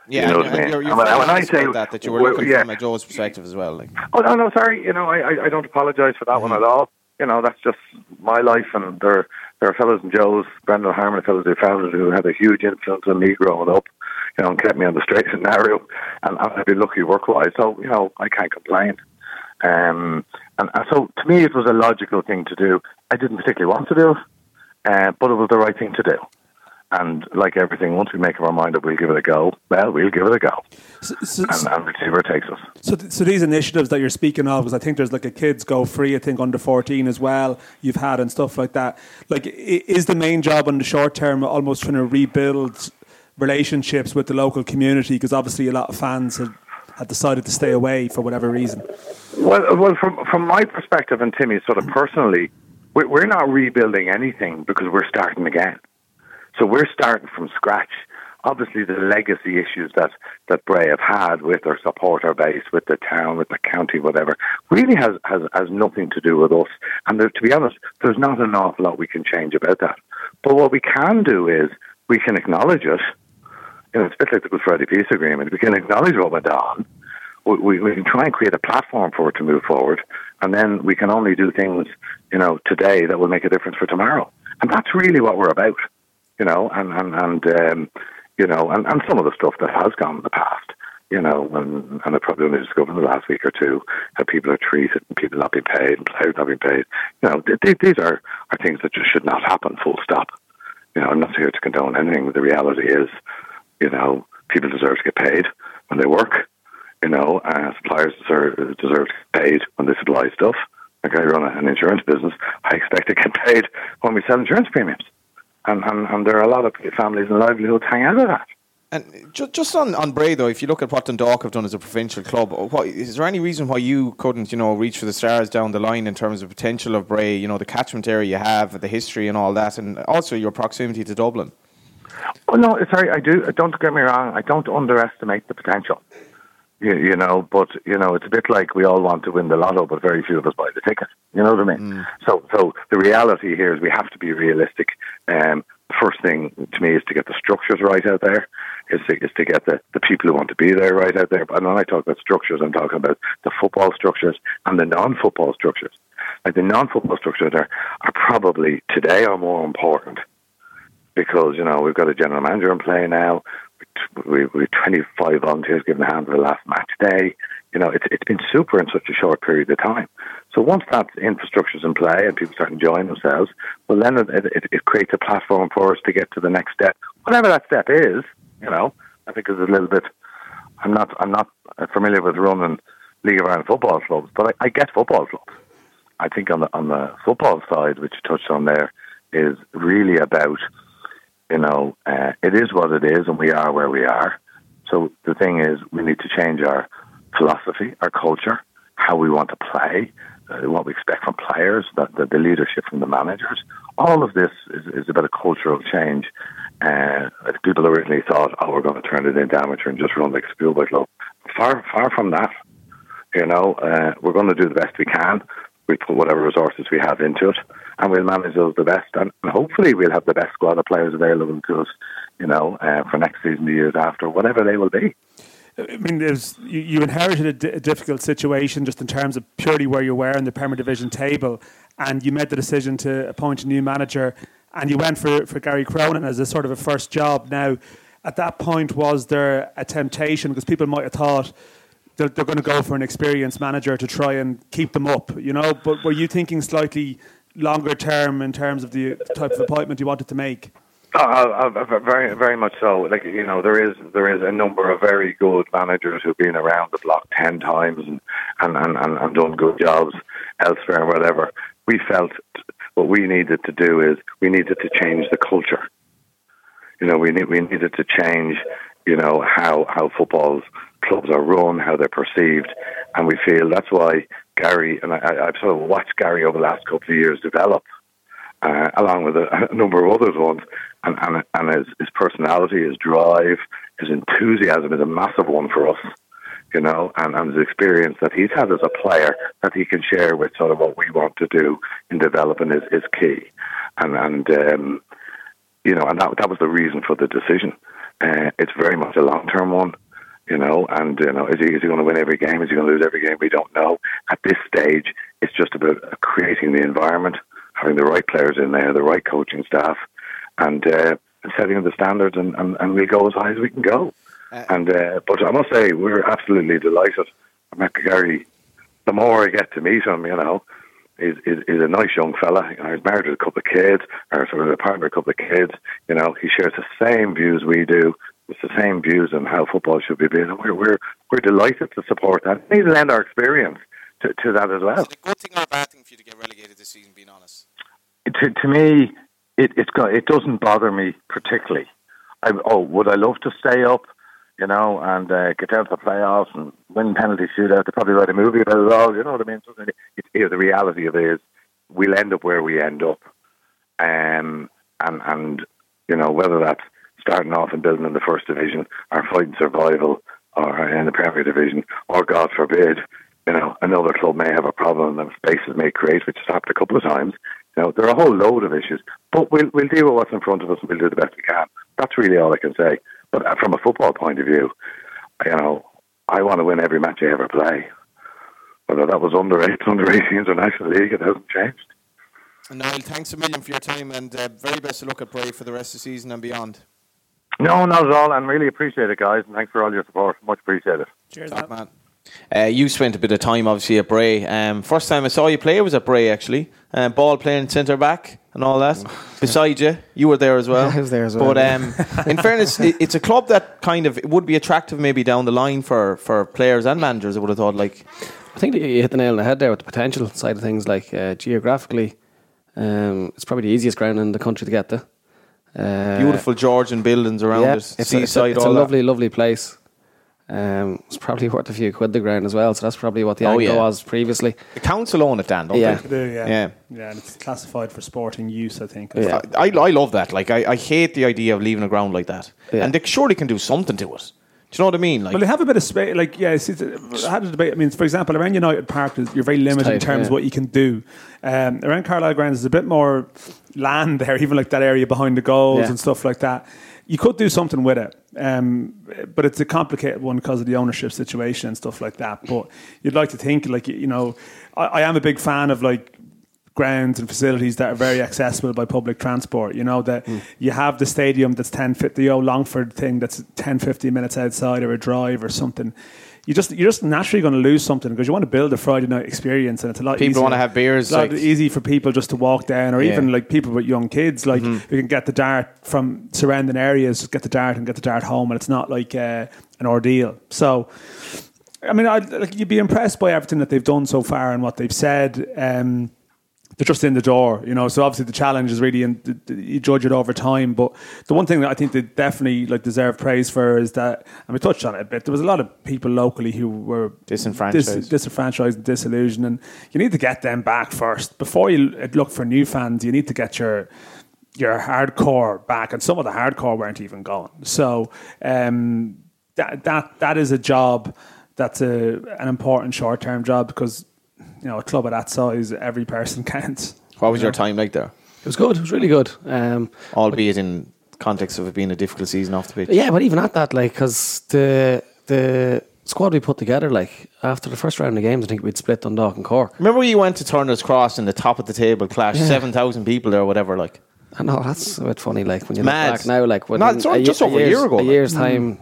Yeah, You know and, what I mean? you're, you're when- when I say- that, that you were looking yeah. from a Joe's perspective as well. Like. Oh no, no, sorry. You know, I I, don't apologise for that one Mm-hmm. at all. You know, that's just my life, and there there are fellows in Joe's, Brendan Harmon, fellows who founded who had a huge influence on me growing up. You know, and kept me on the straight and narrow, and I've been lucky work wise. So you know, I can't complain. Um, and, and so to me, it was a logical thing to do. I didn't particularly want to do it, uh, but it was the right thing to do. And like everything, once we make up our mind that we'll give it a go, well, we'll give it a go, So, so, and, and we'll see where it takes us. so, th- so these initiatives that you're speaking of, because I think there's like a kids go free, I think under 14 as well, you've had and stuff like that. Like, is the main job on the short term almost trying to rebuild relationships with the local community? Because obviously a lot of fans have, decided to stay away for whatever reason. Well, uh, well, from from my perspective and Timmy's sort of personally, we're, we're not rebuilding anything because we're starting again. So we're starting from scratch. Obviously, the legacy issues that that Bray have had with their supporter base, with the town, with the county, whatever, really has has, has nothing to do with us. And there, to be honest, there's not an awful lot we can change about that. But what we can do is we can acknowledge it. You know, it's a bit like the Good Friday Peace Agreement. We can acknowledge what went on we, we, we can try and create a platform for it to move forward, and then we can only do things, you know, today that will make a difference for tomorrow. And that's really what we're about, you know, and, and, and um, you know, and, and some of the stuff that has gone in the past, you know, and, and I probably only discovered in the last week or two how people are treated and people not being paid and players not being paid. You know, th- th- these are, are things that just should not happen, full stop. You know, I'm not here to condone anything, the reality is, you know, people deserve to get paid when they work you know, uh, suppliers deserve, deserve to get paid when they supply stuff. Like I run an insurance business, I expect to get paid when we sell insurance premiums. And, and, and there are a lot of families and livelihoods hang out of that. And ju- just on, on Bray, though, if you look at what Dundalk have done as a provincial club, uh, what, is there any reason why you couldn't, you know, reach for the stars down the line in terms of potential of Bray, you know, the catchment area you have, the history and all that, and also your proximity to Dublin? Oh no, sorry, I do. Don't get me wrong. I don't underestimate the potential. You, you know, but you know, it's a bit like we all want to win the lotto, but very few of us buy the ticket. You know what I mean? So, so the reality here is we have to be realistic. Um, the first thing to me is to get the structures right out there. Is to, is to get the, the people who want to be there right out there. And when I talk about structures, I'm talking about the football structures and the non-football structures. Like the non-football structures are, are probably today are more important because you know we've got a general manager in play now. We we 25 volunteers given a hand for the last match day. You know, it's it's been super in such a short period of time. So once that infrastructure's in play and people start enjoying themselves, well, then it, it, it creates a platform for us to get to the next step, whatever that step is. You know, I think it's a little bit. I'm not I'm not familiar with running League of Ireland football clubs, but I, I get football clubs. I think on the on the football side, which you touched on there, is really about you know, uh, it is what it is, and we are where we are. So the thing is, we need to change our philosophy, our culture, how we want to play, uh, what we expect from players, the, the, the leadership from the managers. All of this is, is about a cultural change. Uh, people originally thought, oh, we're going to turn it into amateur and just run like schoolboy club. Far, far from that. You know, uh, we're going to do the best we can. We put whatever resources we have into it, and we'll manage those the best. And hopefully, we'll have the best squad of players available to us. You know, uh, for next season, the years after, whatever they will be. I mean, you, you inherited a, difficult situation just in terms of purely where you were in the Premier Division table, and you made the decision to appoint a new manager, and you went for, for Gary Cronin as a sort of a first job. Now, at that point, was there a temptation because people might have thought they're, they're going to go for an experienced manager to try and keep them up, you know? But were you thinking slightly longer term in terms of the type of appointment you wanted to make? Uh, uh, uh, very, very much so. Like you know, there is there is a number of very good managers who've been around the block ten times and and, and, and, and done good jobs elsewhere and whatever. We felt what we needed to do is we needed to change the culture. You know, we need, we needed to change, you know, how how football clubs are run, how they're perceived, and we feel that's why Gary and I, I've sort of watched Gary over the last couple of years develop, uh, along with a, a, number of others ones, and and, and his, his personality, his drive, his enthusiasm is a massive one for us you know, and, and his experience that he's had as a player that he can share with sort of what we want to do in developing is, is key. And, and um, you know, and that, that was the reason for the decision. Uh, it's very much a long term one, you know, and, you know, is he, is he going to win every game? Is he going to lose every game? We don't know. At this stage, it's just about creating the environment, having the right players in there, the right coaching staff, and, uh, and setting the standards, and, and, and we'll go as high as we can go. Uh, and uh, but I must say we're absolutely delighted. Gary. The more I get to meet him, you know, he's, he's, he's a nice young fella. You know, he's married with a couple of kids, or sort of a partner, a couple of kids. You know, he shares the same views we do. It's the same views on how football should be built. We're we're we're delighted to support that. We need to lend our experience to, to that as well. Is it a good thing or a bad thing for you to get relegated this season? Being honest, to to me, it it's got it doesn't bother me particularly. I, oh, would I love to stay up? you know, and uh, get down to the playoffs and win penalty shootout. They probably write a movie about it all. You know what I mean? So it, it, the reality of it is, we'll end up where we end up, um, and and you know whether that's starting off and building in the first division, or fighting survival, or in the Premier Division, or God forbid, you know, another club may have a problem and spaces may create, which has happened a couple of times. You know, there are a whole load of issues, but we'll we'll deal with what's in front of us and we'll do the best we can. That's really all I can say. But uh, from a football point of view, you know, I want to win every match I ever play. Whether that was under eight, [LAUGHS] under 18s or National League, it hasn't changed. Niall, thanks a million for your time and uh, very best of luck at Bray for the rest of the season and beyond. No, not at all, and really appreciate it, guys, and thanks for all your support. Much appreciated. Cheers, Top man. Uh, you spent a bit of time, obviously, at Bray. Um, first time I saw you play was at Bray, actually. Uh, ball playing centre back and all that. [LAUGHS] Beside you, you were there as well. [LAUGHS] I was there as well. But um, in fairness, [LAUGHS] it, it's a club that kind of would be attractive maybe down the line for, for players and managers. I would have thought. Like, I think you hit the nail on the head there with the potential side of things. Like uh, geographically, um, it's probably the easiest ground in the country to get to. Uh, beautiful Georgian buildings around yeah, it, it's, a, it's, seaside. a, it's a all that. lovely, lovely place. Um, it's probably worth a few quid the ground as well. So that's probably what the Oh, angle yeah. was previously. The council own it, Dan, don't Yeah. they? They do, yeah. Yeah. Yeah, and it's classified for sporting use, I think. Yeah. I, I love that. Like, I, I hate the idea of leaving a ground like that. Yeah. And they surely can do something to it. Do you know what I mean? Like, Well, they have a bit of space. Like, yeah, see, I had a debate. I mean, for example, around United Park, you're very limited in terms yeah. of what you can do. Um, around Carlisle Grounds, there's a bit more land [LAUGHS] there, even like that area behind the goals Yeah. and stuff like that. You could do something with it, um, but it's a complicated one because of the ownership situation and stuff like that. But you'd like to think, like, you know, I, I am a big fan of like grounds and facilities that are very accessible by public transport. You know, that you have the stadium that's 10, the old Longford thing that's 10, 15 minutes outside or a drive or something. You just, you're just naturally going to lose something because you want to build a Friday night experience and it's a lot People easier. wanna have beers, It's a lot like- easy for people just to walk down or Yeah. even like people with young kids, like Mm-hmm. can get the dart from surrounding areas, just get the dart and get the dart home and it's not like uh, an ordeal. So, I mean, I'd, like, you'd be impressed by everything that they've done so far and what they've said. Um, they're just in the door, you know. So obviously the challenge is really th- you judge it over time. But the one thing that I think they definitely like deserve praise for is that, and we touched on it a bit. There was a lot of people locally who were Disenfranchised. dis- disenfranchised, and disillusioned, and you need to get them back first before you look for new fans. You need to get your your hardcore back, and some of the hardcore weren't even gone. So um, that that that is a job that's a an important short term job because you know a club of that size, every person [LAUGHS] counts. what was your time like there? It was good. It was really good. Um, Albeit in context of it being a difficult season off the pitch. yeah, but even at that, like, because the the squad we put together, like after the first round of games, I think we'd split Dundalk and Cork. Remember when you went to Turner's Cross and the top of the table clash, 7,000 people there or whatever, like. I know that's a bit funny. Like when you Mad. look back now, like when No, it's only just over a year ago, a like. year's time,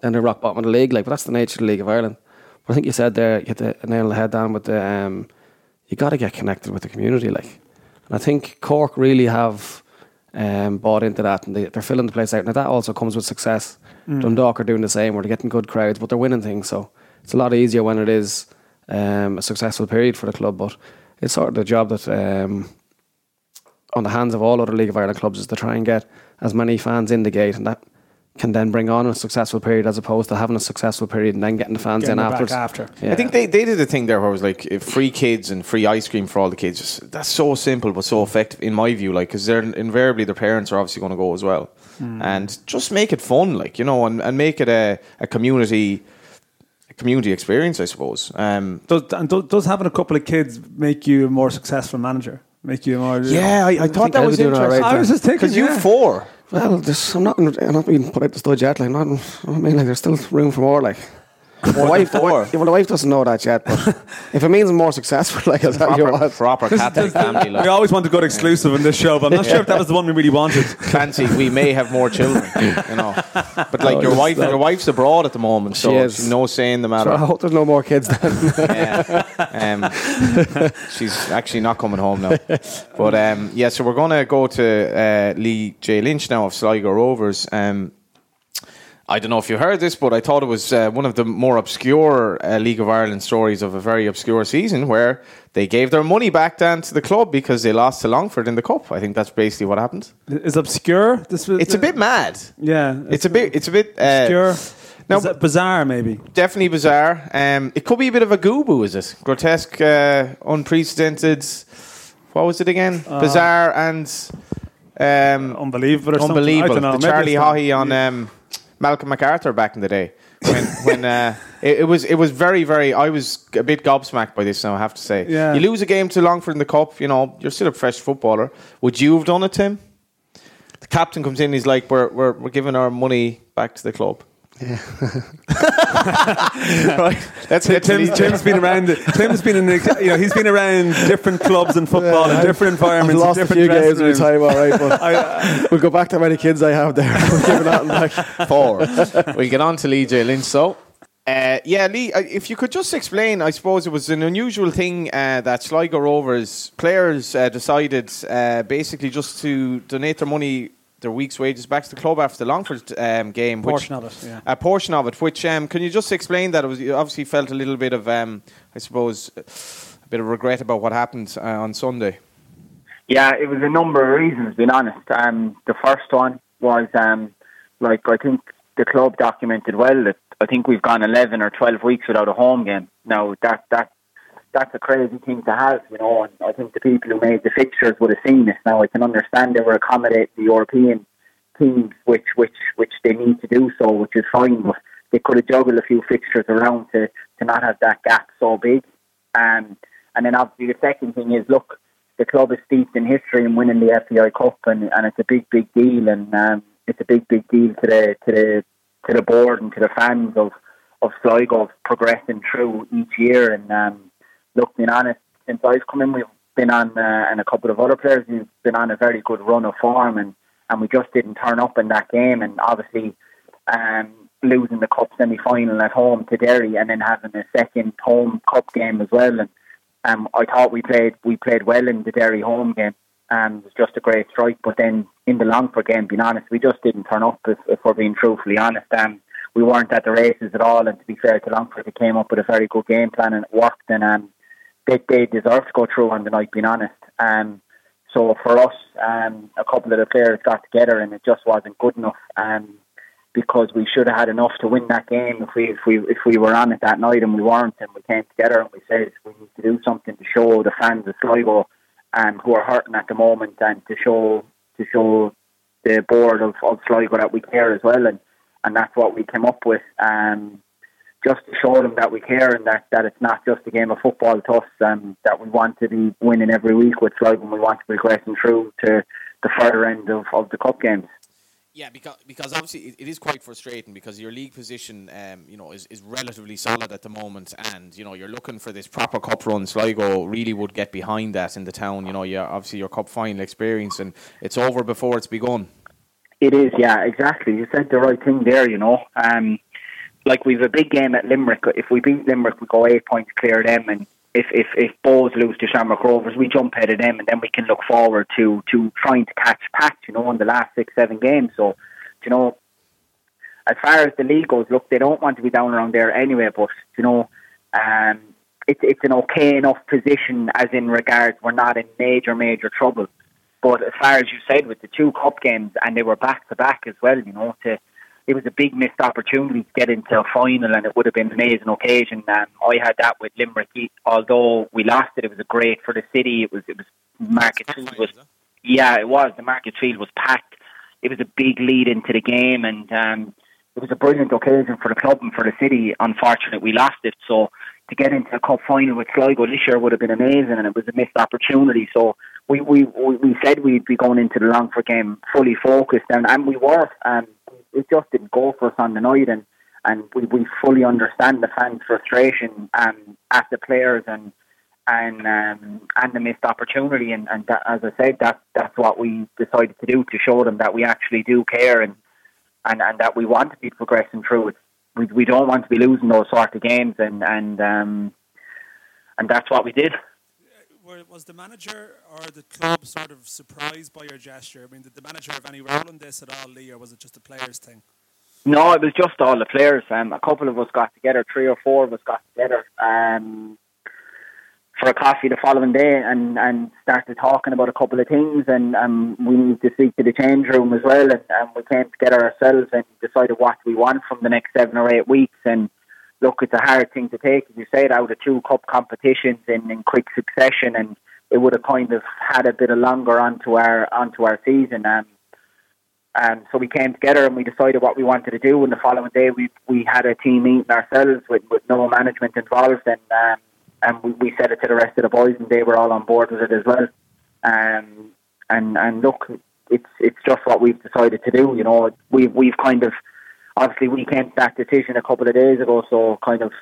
then they're rock bottom of the league. Like, but that's the nature of the League of Ireland. I think you said there, you hit the nail on the head down with the. Um, you got to get connected with the community. Like, And I think Cork really have um, bought into that, and they, they're filling the place out. Now that also comes with success. Dundalk are doing the same, where they're getting good crowds, but they're winning things. So it's a lot easier when it is um, a successful period for the club. But it's sort of the job that um, on the hands of all other League of Ireland clubs is to try and get as many fans in the gate, and that can then bring on a successful period as opposed to having a successful period and then getting the fans Getting in it back afterwards. after. Yeah. I think they, they did a thing there where it was like uh, free kids and free ice cream for all the kids. That's so simple but so effective in my view. Like because they're invariably their parents are obviously going to go as well, and just make it fun, like you know, and, and make it a, a community community experience, I suppose. Um, Does, and does, does having a couple of kids make you a more successful manager? Make you a more yeah, I, I thought think that was be doing interesting. right I was just thinking because you four. Well, I'm not. I'm not being put out the stud yet. Like, not. I mean, like, there's still room for more. Like, the wife, the, well, the wife doesn't know that yet. But if it means I'm more successful, [LAUGHS] like, I'll tell you Proper, what. proper Catholic family. We always want a good exclusive in this show, but I'm not sure if that was the one we really wanted. [LAUGHS] Clancy, we may have more children, you know. But like Oh, your wife, no. your wife's abroad at the moment, so She is. she's no saying the So I hope there's no more kids then. Yeah. Um, she's actually not coming home now. But um, yeah, so we're going to go to uh, Lee J. Lynch now of Sligo Rovers. Um, I don't know if you heard this, but I thought it was uh, one of the more obscure uh, League of Ireland stories of a very obscure season where they gave their money back down to the club because they lost to Longford in the cup. I think that's basically what happened. Is obscure? This was, It's a bit mad. yeah. It's a bit. It's a bit uh, obscure. now- bizarre, maybe. definitely bizarre. Um, it could be a bit of a GUBU, is it? Grotesque, uh, unprecedented. What was it again? bizarre and um, Unbelievable. Or unbelievable. Something. I the. Charlie it's Haughey on um, Malcolm MacArthur back in the day. When, when uh, it, it was it was very very I was a bit gobsmacked by this now I have to say Yeah. you lose a game to Longford in the cup you know you're still a fresh footballer would you have done it Tim the captain comes in he's like we're, we're, we're giving our money back to the club yeah [LAUGHS] right let's get Tim's, Tim's been around. Tim's been in, the, you know, he's been around different clubs and football in different I've environments. lost a few games in my rooms. time, all right. But [LAUGHS] we'll go back to how many kids I have there. We're giving that back. four. we'll get on to Lee J. Lynch. So, uh, yeah, Lee, uh, if you could just explain, I suppose it was an unusual thing uh, that Sligo Rovers players uh, decided uh, basically just to donate their money, their week's wages back to the club after the Longford um, game. which- Portion of it, yeah. A portion of it, which um, can you just explain that? It was you obviously felt a little bit of, um, I suppose, a bit of regret about what happened uh, on Sunday. Yeah, it was a number of reasons, being honest. Um, the first one was, um, like, I think the club documented well that I think we've gone 11 or 12 weeks without a home game. Now, that, that, that's a crazy thing to have, you know, and I think the people who made the fixtures would have seen this. Now, I can understand they were accommodating the European teams, which, which, which they need to do so, which is fine, but they could have juggled a few fixtures around to, to not have that gap so big. Um, and then obviously the second thing is, look, the club is steeped in history and winning the FAI Cup, and, and it's a big, big deal, and um, it's a big, big deal to the to the to the board and to the fans of of Sligo progressing through each year. And um, look, being honest, since I've come in, we've been on, uh, and a couple of other players, we've been on a very good run of form, and and we just didn't turn up in that game, and obviously. Um, losing the cup semi final at home to Derry and then having a second home cup game as well and um, I thought we played we played well in the Derry home game. And it was just a great strike, but then in the Longford game, being honest, we just didn't turn up. If, if we're being truthfully honest, um, we weren't at the races at all. And to be fair to Longford, they came up with a very good game plan and it worked. And um, they they deserved to go through on the night. Being honest, um, so for us, um, a couple of the players got together and it just wasn't good enough. Um, because we should have had enough to win that game if we if we if we were on it that night and we weren't and we came together and we said we need to do something to show the fans of Sligo um, who are hurting at the moment and to show to show the board of, of Sligo that we care as well and, and that's what we came up with um, just to show them that we care and that, that it's not just a game of football to us um, that we want to be winning every week with Sligo and we want to be progressing through to the further end of, of the cup games. Yeah, because because obviously it, it is quite frustrating because your league position, um, you know, is, is relatively solid at the moment, and you know you're looking for this proper cup run. Sligo really would get behind that in the town. You know, you obviously your cup final experience, and it's over before it's begun. It is, yeah, exactly. You said the right thing there, you know. Um, like we've a big game at Limerick. If we beat Limerick, we go eight points clear of them, and if if if Bohs lose to Shamrock Rovers, we jump ahead of them, and then we can look forward to to trying to catch Pat. You know, in the last six seven games. So, you know, as far as the league goes, look, they don't want to be down around there anyway. But you know, um, it's it's an okay enough position as in regards we're not in major major trouble. But as far as you said, with the two cup games and they were back to back as well, you know, to it was a big missed opportunity to get into a final, and it would have been an amazing occasion. Um, I had that with Limerick. Although we lost it, it was a great for the city. It was it was Market Field was yeah, it was the Market Field was packed. It was a big lead into the game, and um, it was a brilliant occasion for the club and for the city. Unfortunately, we lost it. So to get into a cup final with Sligo this year would have been amazing, and it was a missed opportunity. So we we we said we'd be going into the Longford game fully focused, and and we were. Um, it just didn't go for us on the night, and and we, we fully understand the fans' frustration um, at the players and and um, and the missed opportunity, and and that, as I said, that that's what we decided to do to show them that we actually do care and and and that we want to be progressing through it. We we don't want to be losing those sort of games, and and um, and that's what we did was the manager or the club sort of surprised by your gesture? I mean, did the manager have any role in this at all, Lee, or was it just the players' thing? No, it was just all the players. Um, a couple of us got together, three or four of us got together um, for a coffee the following day and, and started talking about a couple of things. And um, we needed to speak to the change room as well. And, and we came together ourselves and decided what we want from the next seven or eight weeks. And look, it's a hard thing to take, as you said, out of two cup competitions in, in quick succession, and it would have kind of had a bit of longer onto our onto our season. Um, um, so we came together and we decided what we wanted to do. And the following day, we we had a team meeting ourselves with, with no management involved, and um, and we, we said it to the rest of the boys, and they were all on board with it as well. Um, and and look, it's it's just what we've decided to do. You know, we've we've kind of obviously we came to that decision a couple of days ago, so kind of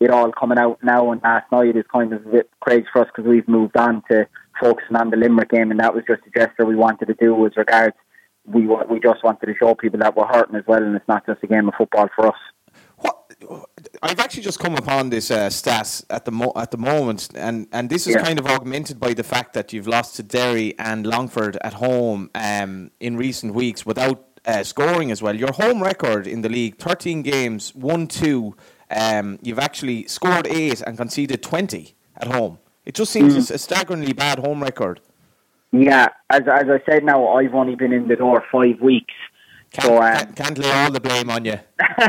it all coming out now and last night is kind of a bit crazy for us because we've moved on to focusing on the Limerick game, and that was just a gesture we wanted to do with regards. We we just wanted to show people that we're hurting as well, and it's not just a game of football for us. What I've actually just come upon this uh, stat at the mo- at the moment, and, and this is yeah. kind of augmented by the fact that you've lost to Derry and Longford at home um, in recent weeks without uh, scoring as well. Your home record in the league: thirteen games, one two. Um, you've actually scored eight and conceded twenty at home. It just seems mm. a staggeringly bad home record. Yeah, as as I said, now I've only been in the door five weeks, can't, so um, can't, can't lay all the blame on you.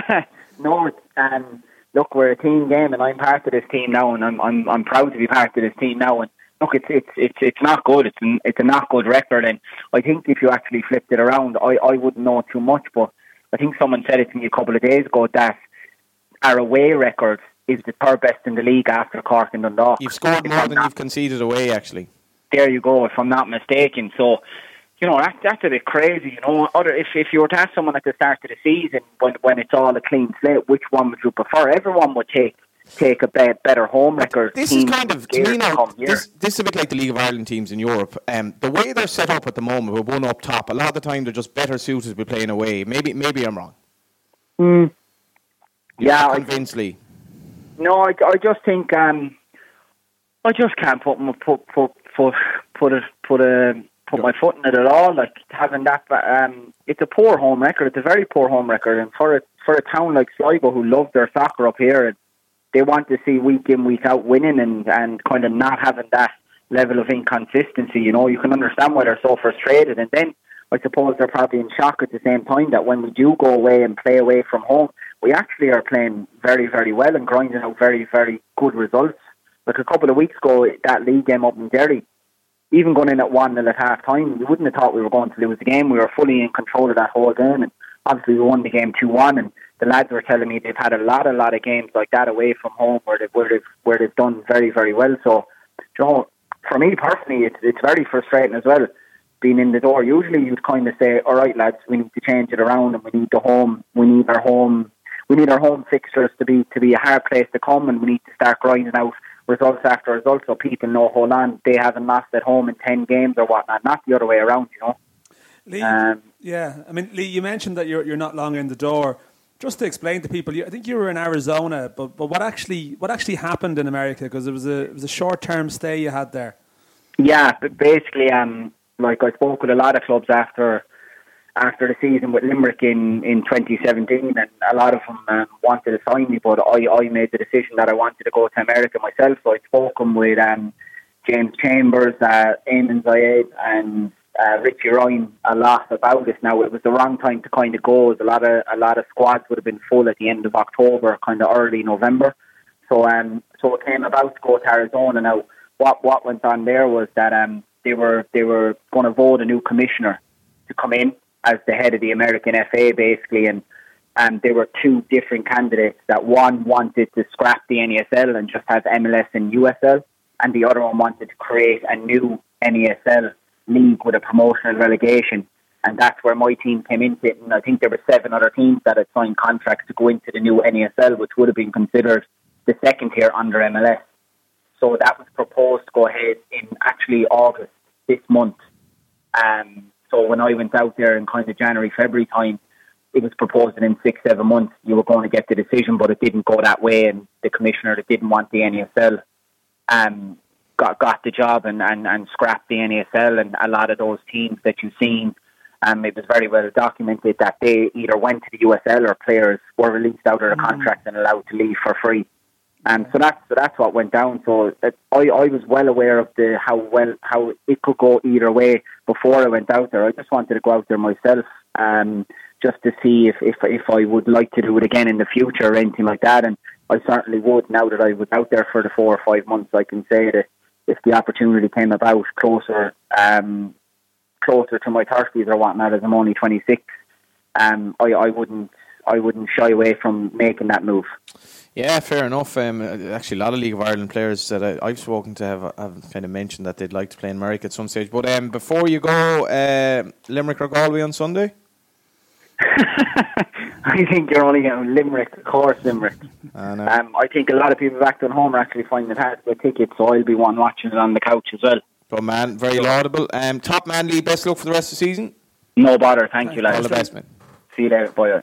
[LAUGHS] no, um, look, we're a team game, and I'm part of this team now, and I'm I'm I'm proud to be part of this team now, and look, it's it's it's it's not good. It's an, it's a not good record, and I think if you actually flipped it around, I I wouldn't know too much, but I think someone said it to me a couple of days ago that our away record is the third best in the league after Cork and Dundalk. You've scored more than not, you've conceded away, actually. There you go, if I'm not mistaken. So. You know that that's a bit crazy. You know, other if if you were to ask someone at the start of the season when when it's all a clean slate, which one would you prefer? Everyone would take take a be- better home record. This is kind of to me now. This, this is a bit like the League of Ireland teams in Europe. Um, the way they're set up at the moment, with one up top, a lot of the time they're just better suited to be playing away. Maybe maybe I'm wrong. Mm. yeah, convinced Lee. No, I, I just think um, I just can't put put put put put it put a put my foot in it at all. Like having that, um, it's a poor home record. It's a very poor home record, and for a for a town like Sligo who love their soccer up here, they want to see week in week out winning and and kind of not having that level of inconsistency. You know, you can understand why they're so frustrated, and then I suppose they're probably in shock at the same time that when we do go away and play away from home, we actually are playing very very well and grinding out very very good results. Like a couple of weeks ago, that league game up in Derry, even going in at one nil at half time, you wouldn't have thought we were going to lose the game. We were fully in control of that whole game, and obviously we won the game two one and the lads were telling me they've had a lot, a lot of games like that away from home where they've where they've where they've done very, very well. So, you know, for me personally, it's it's very frustrating as well. Being in the door, usually you'd kind of say, "All right, lads, we need to change it around, and we need the home, we need our home, we need our home fixtures to be to be a hard place to come, and we need to start grinding out results after results, so people know, hold on, they haven't lost at home in ten games or whatnot, not the other way around, you know." Lee, um, yeah, I mean, Lee, you mentioned that you're you're not long in the door just to explain to people, I think you were in Arizona, but but what actually what actually happened in America? Because it was a it was a short term stay you had there. Yeah, but basically, um, like I spoke with a lot of clubs after after the season with Limerick in, in 2017, and a lot of them um, wanted to sign me, but I, I made the decision that I wanted to go to America myself. So I spoke with um, James Chambers, uh, Eamon Zayed, and uh, Richie Ryan a lot about this. Now it was the wrong time to kind of go. A lot of a lot of squads would have been full at the end of October, kind of early November. So um, so it came about to go to Arizona. Now what what went on there was that um, they were they were going to vote a new commissioner to come in as the head of the American FA, basically, and and there were two different candidates. That one wanted to scrap the NASL and just have MLS and USL, and the other one wanted to create a new NASL league with a promotional relegation. And that's where my team came into it. And I think there were seven other teams that had signed contracts to go into the new NASL, which would have been considered the second tier under MLS. So that was proposed to go ahead in actually August this month. Um, so when I went out there in kind of January, February time, it was proposed that in six, seven months you were going to get the decision, but it didn't go that way. And the commissioner that didn't want the NASL um, got got the job and, and, and scrapped the NASL. And a lot of those teams that you've seen, um, it was very well documented that they either went to the USL or players were released out of their contract and allowed to leave for free. Um, so that's so that's what went down. So it, I I was well aware of the how well how it could go either way before I went out there. I just wanted to go out there myself, um, just to see if if if I would like to do it again in the future or anything like that. And I certainly would now that I was out there for the four or five months. I can say that if the opportunity came about closer um, closer to my thirties or whatnot, as I'm only 26, um, I I wouldn't I wouldn't shy away from making that move. Yeah, fair enough. Um, actually, a lot of League of Ireland players that I, have spoken to have, have kind of mentioned that they'd like to play in America at some stage. But um, before you go, uh, Limerick or Galway on Sunday? [LAUGHS] [LAUGHS] I think you're only getting Limerick, of course, Limerick. [LAUGHS] I, um, I think a lot of people back at home are actually finding it hard to get tickets, so I'll be one watching it on the couch as well. But man, very laudable. Um, top man, Lee, best luck for the rest of the season. No bother, thank you, lads. All the best, man. See you later, bye.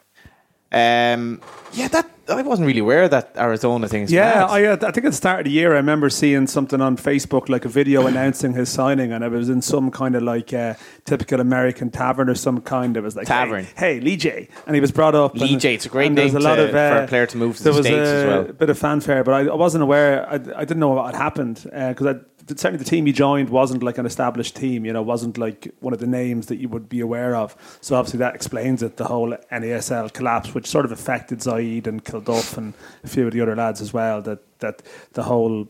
Um, yeah, that I wasn't really aware of that Arizona thing. Yeah, I, uh, I think at the start of the year, I remember seeing something on Facebook, like a video announcing his signing, and it was in some kind of like uh, typical American tavern or some kind. It was like tavern. Hey, hey Lee J, and he was brought up. Lee J, it's a great name a lot to, of, uh, for a player to move to the states as well. A bit of fanfare, but I, I wasn't aware. I, I didn't know what had happened because uh, I certainly the team he joined wasn't like an established team, you know, wasn't like one of the names that you would be aware of. So obviously that explains it, the whole NASL collapse, which sort of affected Zayed and Kilduff and a few of the other lads as well. That that the whole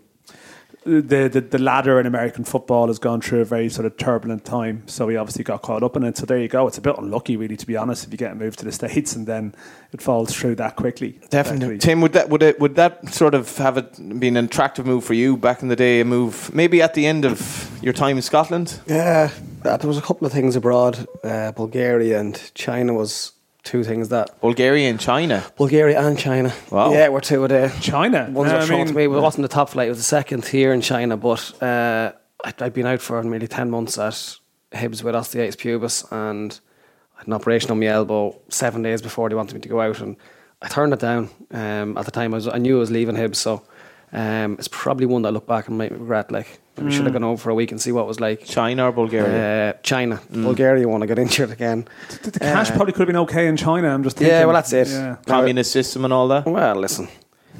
the, the, the ladder in American football has gone through a very sort of turbulent time. So he obviously got caught up in it. So there you go. It's a bit unlucky, really, to be honest, if you get moved to the states and then it falls through that quickly. Definitely, Tim. Would that would it would that sort of have it been an attractive move for you back in the day? A move maybe at the end of your time in Scotland. Yeah, there was a couple of things abroad. Uh, Bulgaria and China was two things that Bulgaria and China. Bulgaria and China. Wow. Yeah, we're two of the China. Ones that thrown to me. It wasn't the top flight. It was the second here in China. But uh, I'd, I'd been out for nearly ten months at Hibs with osteitis pubis, and I had an operation on my elbow seven days before they wanted me to go out, and I turned it down. Um, at the time, I, was, I knew I was leaving Hibs, so um, it's probably one that I look back and might regret. Like we mm. should have gone over for a week and see what it was like. China or Bulgaria? Uh, China, mm. Bulgaria want to get injured again. The, the cash uh, probably could have been okay in China. I'm just thinking. Yeah, well that's it. Yeah. Communist system and all that. Well, listen.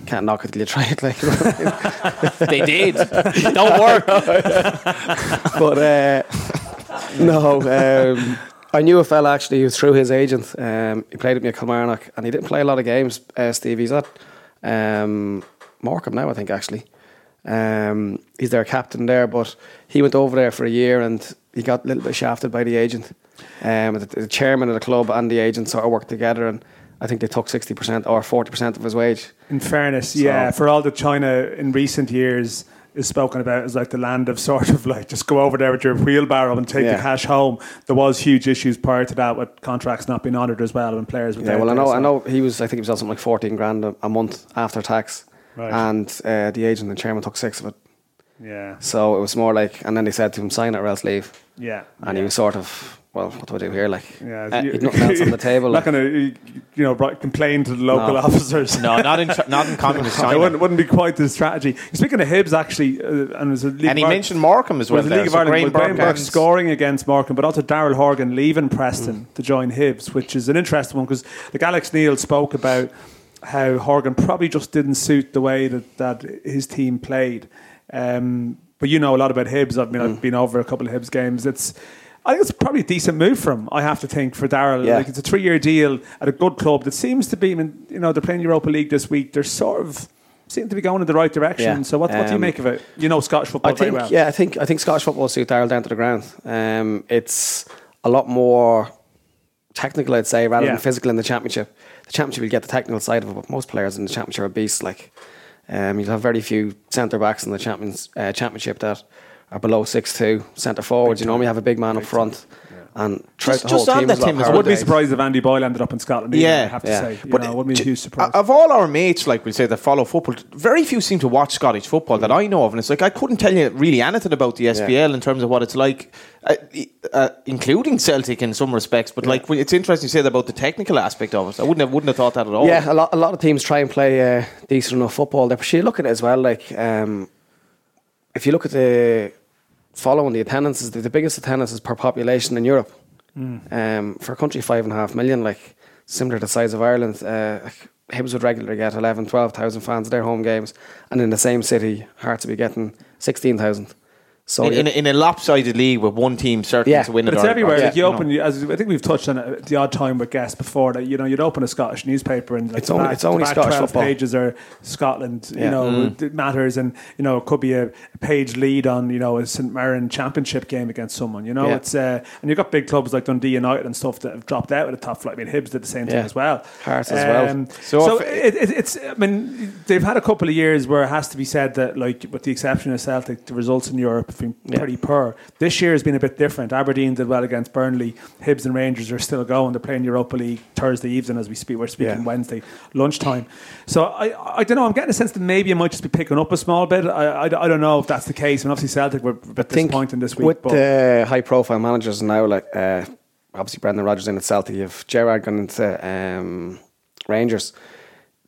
Can't knock it till you try it. Like [LAUGHS] they did. [LAUGHS] Don't work. [LAUGHS] but uh, no, um, I knew a fella actually who through his agent. Um, he played with me at Kilmarnock, and he didn't play a lot of games. Uh, Steve, he's at um, Morecambe now, I think actually. Um, he's their captain there, but he went over there for a year and he got a little bit shafted by the agent. Um, the, the, chairman of the club and the agent sort of worked together, and I think they took sixty percent or forty percent of his wage. In fairness, so, yeah, for all that China in recent years is spoken about as like the land of sort of like just go over there with your wheelbarrow and take yeah. the cash home. There was huge issues prior to that with contracts not being honoured as well and players. Yeah, well, I know, so. I know he was. I think he was on something like fourteen grand a, a month after tax. Right. And uh, the agent and chairman took six of it. Yeah. So it was more like, and then they said to him, sign it or else leave. Yeah. And yeah. he was sort of, well, what do I do here? Like, yeah, uh, nothing else on the [LAUGHS] table. Not going to you know, brought- complain to the local officers. No, not in not in [LAUGHS] communist It China. wouldn't, wouldn't be quite the strategy. Speaking of Hibs, actually, uh, and there's a League And he of Ireland- mentioned Morecambe as well. was the there. League of So Ireland Graham with Graham Burke Burke and- scoring against Morecambe, but also Daryl Horgan leaving Preston to join Hibs, which is an interesting one because like Alex Neil spoke about how Horgan probably just didn't suit the way that, that his team played. Um, but you know a lot about Hibs. I mean, I've been over a couple of Hibs games. It's I think it's probably a decent move for him. I have to think for Daryl. Yeah. Like it's a three-year deal at a good club that seems to be. I mean, you know, they're playing Europa League this week. They're sort of seem to be going in the right direction. Yeah. So what, what do you Um, make of it? You know Scottish football I think, very well. yeah, I think I think Scottish football suit Daryl down to the ground. Um, it's a lot more technical, I'd say, rather Yeah. than physical in the championship. The championship, you get the technical side of it, but most players in the championship are beasts. Like, um, you'll have very few centre backs in the champions uh, championship that are below six two centre forwards. You normally have a big man up front, and throughout Just- the whole just on team that, as well, Tim, as I well, wouldn't be surprised if Andy Boyle ended up in Scotland. Either, Yeah. I have to Yeah. say. You But know, I wouldn't be j- too surprised. Of all our mates, like we say, that follow football, very few seem to watch Scottish football that I know of, and it's like I couldn't tell you really anything about the SPL in terms of what it's like, uh, uh, including Celtic in some respects. But like, it's interesting you say that about the technical aspect of it. I wouldn't have wouldn't have thought that at all. Yeah, a lot, a lot of teams try and play uh, decent enough football. There, but you look at it as well. Like, um, if you look at the following the attendances, the, the biggest attendances per population in Europe. Um, for a country five and a half million, like similar to the size of Ireland, uh, Hibs would regularly get 11, 12,000 fans at their home games, and in the same city, Hearts would be getting sixteen thousand. So in, in, a, in a lopsided league with one team certain Yeah, to win But it. it's or- everywhere. or- like you know. open, as I think we've touched on it at the odd time with guests before that. You know, you'd open a Scottish newspaper and like It's only- back- it's only Scottish football. pages are Scotland. You Yeah. know, mm-hmm. it matters, and you know, it could be a, a page lead on you know a St Mirren Championship game against someone. You know, Yeah. it's uh, and you've got big clubs like Dundee United and stuff that have dropped out of the top flight. I mean, Hibs did the same thing as well. Hearts as well. Um, so So, it, it, it's. I mean, they've had a couple of years where it has to be said that, like, with the exception of Celtic, the results in Europe have been Yeah. pretty poor. This year has been a bit different. Aberdeen did well against Burnley. Hibs and Rangers are still going. They're playing Europa League Thursday evening as we speak. We're speaking Yeah. Wednesday lunchtime. So I, I don't know. I'm getting a sense that maybe it might just be picking up a small bit. I, I, I don't know if that's the case. And obviously Celtic were a bit disappointing this week. with but the high profile managers now, like uh, obviously Brendan Rodgers in at Celtic, you've Gerrard going into um, Rangers.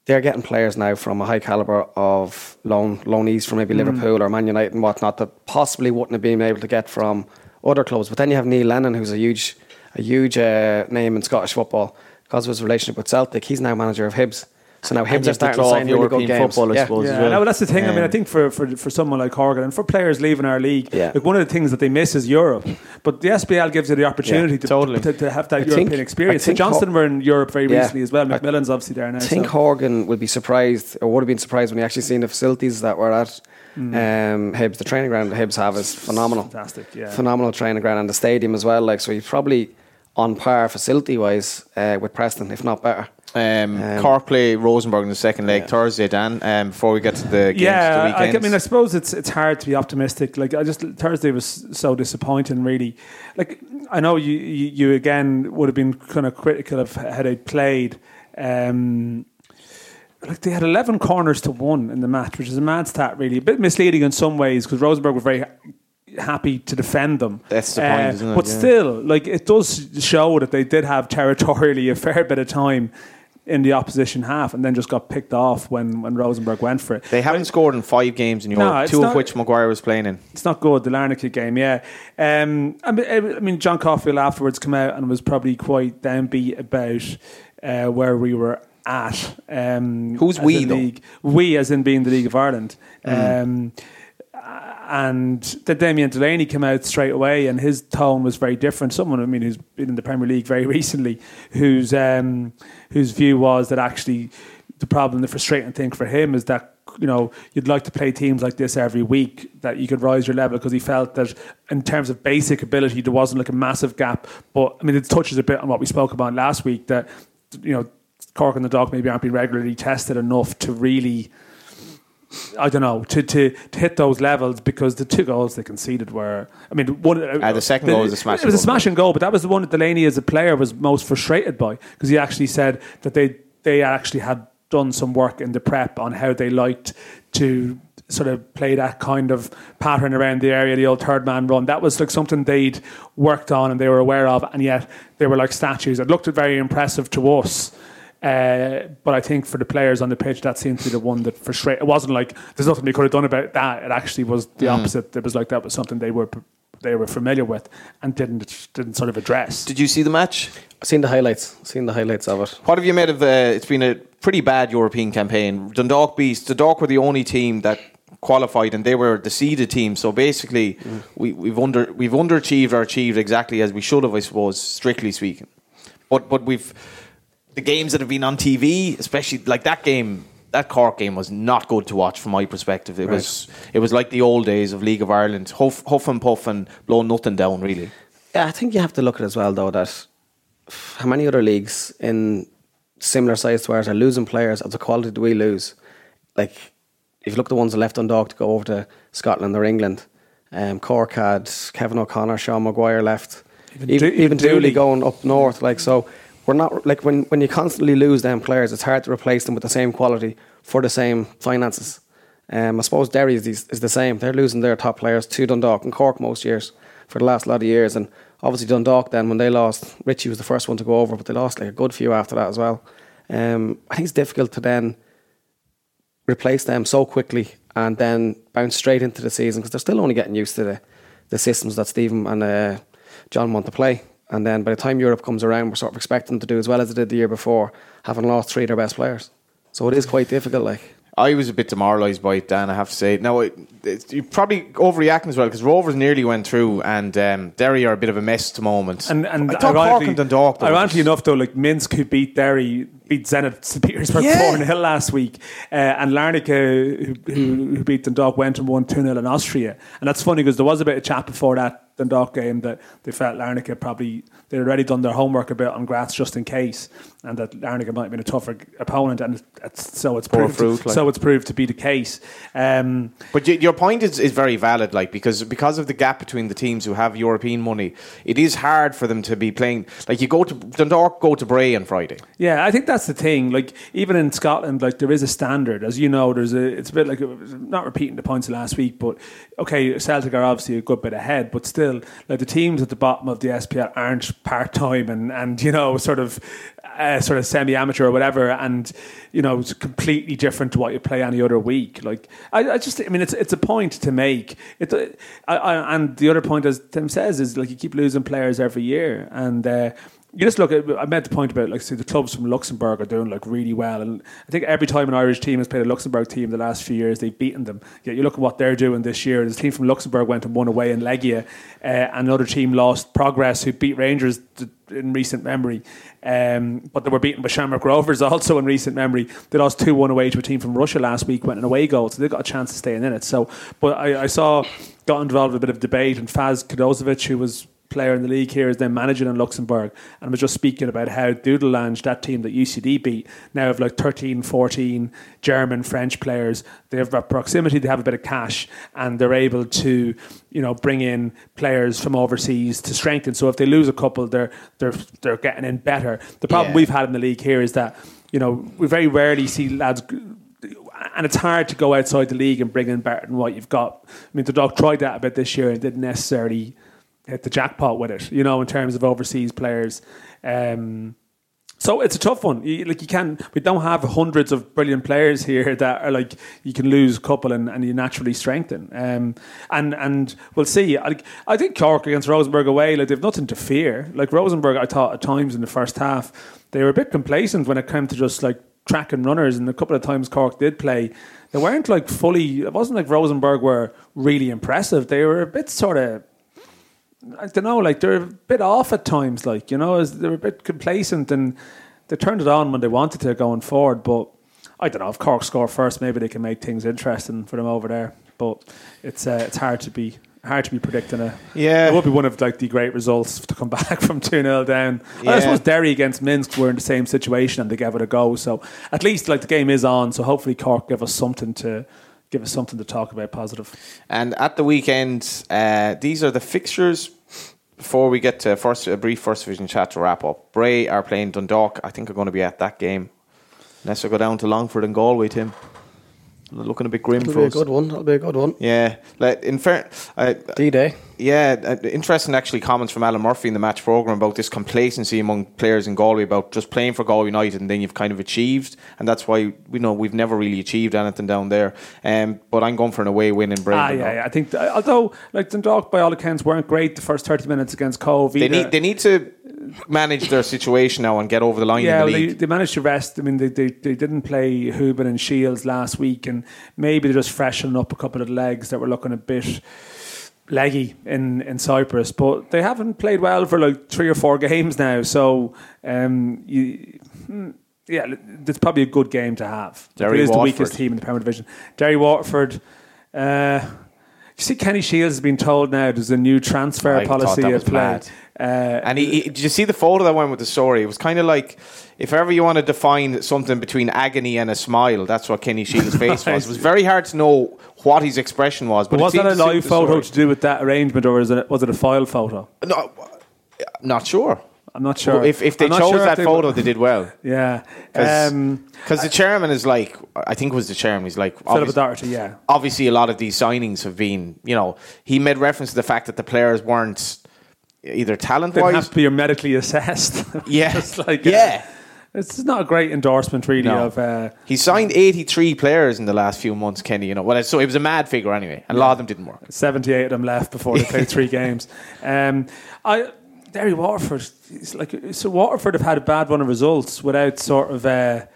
They're getting players now from a high caliber of loan loanees from Mm. maybe Liverpool or Man United and whatnot that possibly wouldn't have been able to get from other clubs. But then you have Neil Lennon, who's a huge, a huge uh, name in Scottish football because of his relationship with Celtic. He's now manager of Hibs. So now And Hibs you are starting to draw of sign really good European games. football, I Yeah. suppose. Yeah, as well. no, that's the thing. I mean, I Um, think for, for for someone like Horgan and for players leaving our league, Yeah. like one of the things that they miss is Europe. But the SPL gives you the opportunity Yeah, to, totally. to, to have that I European think- experience. I So Johnston Hor- were in Europe very Yeah. recently as well. I- Macmillan's obviously there now. I think so. Horgan will be surprised, or would have been surprised when he actually seen the facilities that were at um, Hibs. The training ground the Hibs have is phenomenal. Fantastic, yeah. Phenomenal training ground and the stadium as well. Like so, he's probably on par facility wise uh, with Preston, if not better. Um, Um, Cork play Rosenborg in the second leg yeah. Thursday, Dan. Um, before we get to the games yeah, the I, I mean, I suppose it's it's hard to be optimistic. Like I just Thursday was so disappointing. Really, like I know you you, you again would have been kind of critical of how they played. Um, like they had 11 corners to one in the match, which is a mad stat, really. A bit misleading in some ways because Rosenborg were very happy to defend them. Uh, That's the point, isn't it? But Yeah. still, like it does show that they did have territorially a fair bit of time in the opposition half and then just got picked off when, when Rosenborg went for it. they haven't scored in five games in Europe, No, two not- of which Maguire was playing in. It's not good, the Larnaca game, yeah. Um, I, mean, I mean, John Caulfield afterwards came out and was probably quite downbeat about uh, where we were at. Um, Who's we, though? League. We, as in being the League of Ireland. Mm. Um, and then Damien Delaney came out straight away, and his tone was very different. Someone, I mean, who's been in the Premier League very [LAUGHS] recently, whose um, whose view was that actually the problem, the frustrating thing for him is that you know you'd like to play teams like this every week that you could rise your level because he felt that in terms of basic ability there wasn't like a massive gap. But I mean, it touches a bit on what we spoke about last week that you know Cork and the Dog maybe aren't being regularly tested enough to really. I don't know to, to, to hit those levels because the two goals they conceded were. I mean, one. Uh, the second goal was a smash It was a goal. smash and goal, but that was the one that Delaney as a player was most frustrated by because he actually said that they they actually had done some work in the prep on how they liked to sort of play that kind of pattern around the area, the old third man run. That was like something they'd worked on and they were aware of, and yet they were like statues. It looked very impressive to us. Uh, but I think for the players on the pitch, that seemed to be the one that frustrated. It wasn't like there's nothing they could have done about that. It actually was the Mm. opposite. It was like that was something they were they were familiar with and didn't didn't sort of address. Did you see the match? I've seen the highlights. Seen the highlights of it. What have you made of? Uh, it's been a pretty bad European campaign. Dundalk beast. Dundalk were the only team that qualified, and they were the seeded team. So basically, we, we've under we've underachieved or achieved exactly as we should have, I suppose, strictly speaking. But but we've the games that have been on TV, especially like that game. That Cork game was not good to watch from my perspective. It was it was like the old days of League of Ireland, huff, huff and puff and blow nothing down really. Yeah, I think you have to look at it as well, though, that how many other leagues in similar size to ours are losing players of the quality that we lose. Like, if you look at the ones that left Dundalk to go over to Scotland or England, um, Cork had Kevin O'Connor, Sean Maguire left, Even even, even, even Dooley Dooley. going up north. Like, so we're not like when when you constantly lose them players, it's hard to replace them with the same quality for the same finances. Um, I suppose Derry is, is the same. They're losing their top players to Dundalk and Cork most years for the last lot of years. And obviously Dundalk then when they lost, Richie was the first one to go over, but they lost like a good few after that as well. Um, I think it's difficult to then replace them so quickly and then bounce straight into the season because they're still only getting used to the, the systems that Stephen and uh, John want to play. And then by the time Europe comes around, we're sort of expecting them to do as well as they did the year before, having lost three of their best players. So it is quite difficult. Like, I was a bit demoralised by it, Dan. I have to say. Now it, it's, you're probably overreacting as well because Rovers nearly went through, and um, Derry are a bit of a mess at the moment. And and I thought Cork ironically, and Dundalk. ironically enough, though, like Minsk, who beat Derry, beat Zenit St. Petersburg Yeah. four 0 last week, uh, and Larnaca, who, who, who beat Dundalk, went and won two 0 in Austria. And that's funny because there was a bit of chat before that Dundalk game that they felt Larnaca probably they'd already done their homework a bit on Graz just in case, and that Larnaca might have been a tougher opponent, and it's, so it's proved fruit, like. so it's proved to be the case. Um, But y- your point is, is very valid, like because because of the gap between the teams who have European money, it is hard for them to be playing. Like you go to Dundalk, go to Bray on Friday. Yeah, I think that's the thing. Like even in Scotland, like there is a standard, as you know. There's a. It's a bit like not repeating the points of last week, but okay, Celtic are obviously a good bit ahead, but still, like the teams at the bottom of the SPL aren't part time and and you know sort of uh, sort of semi amateur or whatever, and you know it's completely different to what you play any other week. Like I, I just, I mean, it's it's a point to make. It's a, I, I, and the other point, as Tim says, is like you keep losing players every year, and. Uh, you just look at I made the point about like see the clubs from Luxembourg are doing like really well and I think every time an Irish team has played a Luxembourg team the last few years they've beaten them. Yet you look at what they're doing this year. The team from Luxembourg went and won away in Legia uh, and another team lost Progress who beat Rangers in recent memory. Um, but they were beaten by Shamrock Rovers [LAUGHS] also in recent memory. They lost 2-1 away to a team from Russia last week went an away goal so they got a chance of staying in it. So but I, I saw got involved in a bit of debate and Faz Kadozovic who was player in the league here is then managing in Luxembourg and I was just speaking about how Dudelange, that team that UCD beat, now have like 13, 14 German, French players. They have that proximity, they have a bit of cash, and they're able to, you know, bring in players from overseas to strengthen. So if they lose a couple, they're they're they're getting in better. The problem Yeah. we've had in the league here is that, you know, we very rarely see lads and it's hard to go outside the league and bring in better than what you've got. I mean, the dog tried that a bit this year and didn't necessarily hit the jackpot with it, you know, in terms of overseas players. Um, so it's a tough one. You, like you can, we don't have hundreds of brilliant players here [LAUGHS] that are like you can lose a couple and, and you naturally strengthen. Um, and and we'll see. I, I think Cork against Rosenborg away, like they've nothing to fear. Like Rosenborg, I thought at times in the first half they were a bit complacent when it came to just like tracking runners. And a couple of times Cork did play, they weren't like fully. It wasn't like Rosenborg were really impressive. They were a bit sort of I don't know, like they're a bit off at times, like you know, as they're a bit complacent and they turned it on when they wanted to going forward. But I don't know if Cork score first, maybe they can make things interesting for them over there. But it's uh, it's hard to be hard to be predicting a. Yeah. it would be one of like the great results to come [LAUGHS] back from two 0 down. Yeah. I suppose Derry against Minsk were in the same situation and they gave it a go. So at least like the game is on. So hopefully Cork give us something to. Give us something to talk about positive. And at the weekend, uh, these are the fixtures. Before we get to first a brief first division chat to wrap up, Bray are playing Dundalk. I think are going to be at that game. Unless go down to Longford and Galway, Tim. Looking a bit grim It'll for be a us. good one. That'll be a good one. Yeah, like in fair, uh, D Day. yeah, uh, interesting actually comments from Alan Murphy in the match program about this complacency among players in Galway about just playing for Galway United and then you've kind of achieved, and that's why we know we've never really achieved anything down there. Um, but I'm going for an away win in Braden. Ah, yeah, yeah. I think uh, although like Dundalk by all accounts weren't great the first thirty minutes against Cobh. They need they need to manage their situation now and get over the line Yeah, in the they, they managed to rest. I mean, they, they, they didn't play Hoban and Shields last week, and maybe they're just freshening up a couple of legs that were looking a bit leggy in, in Cyprus. But they haven't played well for like three or four games now. So, um, you, hmm, yeah, it's probably a good game to have. Derry it is the weakest team in the Premier Division. Derry Waterford. Uh, you see, Kenny Shiels has been told now there's a new transfer I policy at play. mad. Uh, And he, he, did you see the photo that went with the story? It was kind of like if ever you want to define something between agony and a smile, that's what Kenny Shiels' face [LAUGHS] was. It was very hard to know what his expression was. But But it was that a live photo story. to do with that arrangement, or is it, was it a file photo? No, I'm not sure. I'm not sure. Well, if if they chose sure if that they- photo, they did well. [LAUGHS] yeah. Because Um, the chairman is like, I think it was the chairman. He's like, Philip obvious- Doherty, yeah. obviously a lot of these signings have been, you know, he made reference to the fact that the players weren't either talent They have to be medically assessed. [LAUGHS] Yeah. It's like, uh, yeah. It's not a great endorsement, really, No. of. Uh, He signed 83 players in the last few months, Kenny. You know, well, so it was a mad figure anyway, and a lot of them didn't work. 78 of them left before they played three [LAUGHS] games. Um, I Derry Waterford, it's like so Waterford have had a bad run of results without sort of. Uh,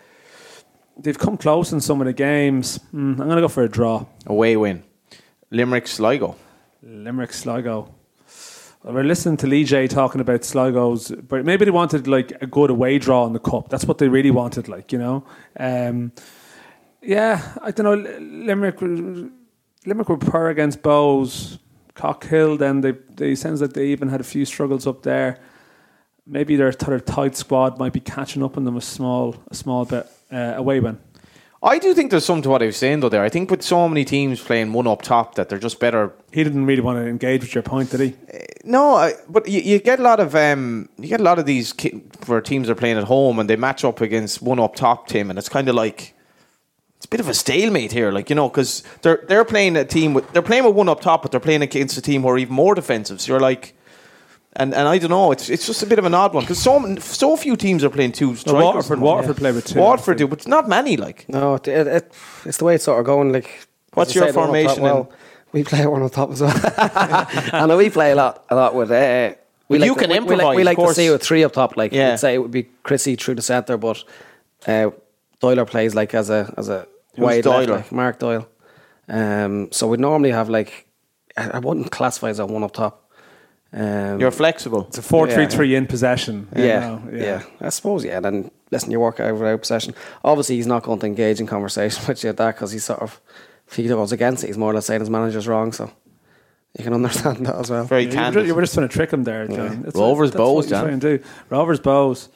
they've come close in some of the games. Mm, I'm going to go for a draw. Away win. Limerick Sligo. Limerick Sligo. Well, we're listening to Lee J talking about Sligo's, but maybe they wanted like a good away draw in the cup. That's what they really wanted, like you know. Um, yeah, I don't know. Limerick, Limerick were poor against Bohs, Cockhill. Then they they sounds like they even had a few struggles up there. Maybe their their tight squad might be catching up on them a small a small bit. Uh, away win. I do think there's something to what I was saying though. There, I think with so many teams playing one up top, that they're just better. He didn't really want to engage with your point, did he? No, I, but you, you get a lot of um, you get a lot of these ki- where teams are playing at home and they match up against one up top team, and it's kind of like it's a bit of a stalemate here, like you know, because they're they're playing a team with they're playing with one up top, but they're playing against a team who are even more defensive. So you're like. And, and I don't know. It's it's just a bit of an odd one because so so few teams are playing two strikers. Waterford, Waterford play with two. Waterford do, but it's not many. Like No, it, it, it, it's the way it's sort of going. Like, What's your say, the one up top, formation Well, we play one on top as well. [LAUGHS] I know we play a lot, a lot with. Uh, we But you to- can we, we improvise, like, we like of to see with three up top. Like, Yeah. we'd say it would be Chrissy through the centre, but uh, Doyler plays like as a as a Who's wide left, like Mark Doyle. Um, so we normally have like I, I wouldn't classify as a one up top. Um, you're flexible. It's a four-three-three in possession. you yeah, yeah, I suppose. Yeah, then listen, you work out without possession. Obviously, he's not going to engage in conversation [LAUGHS] with you at that because he's sort of if he goes against it, he's more or less saying his manager's wrong. So you can understand [LAUGHS] that as well. Very You were, candid. you were just trying to trick him there, John. That's Rovers what, that's Bohs, John. trying to do. Rovers Bohs.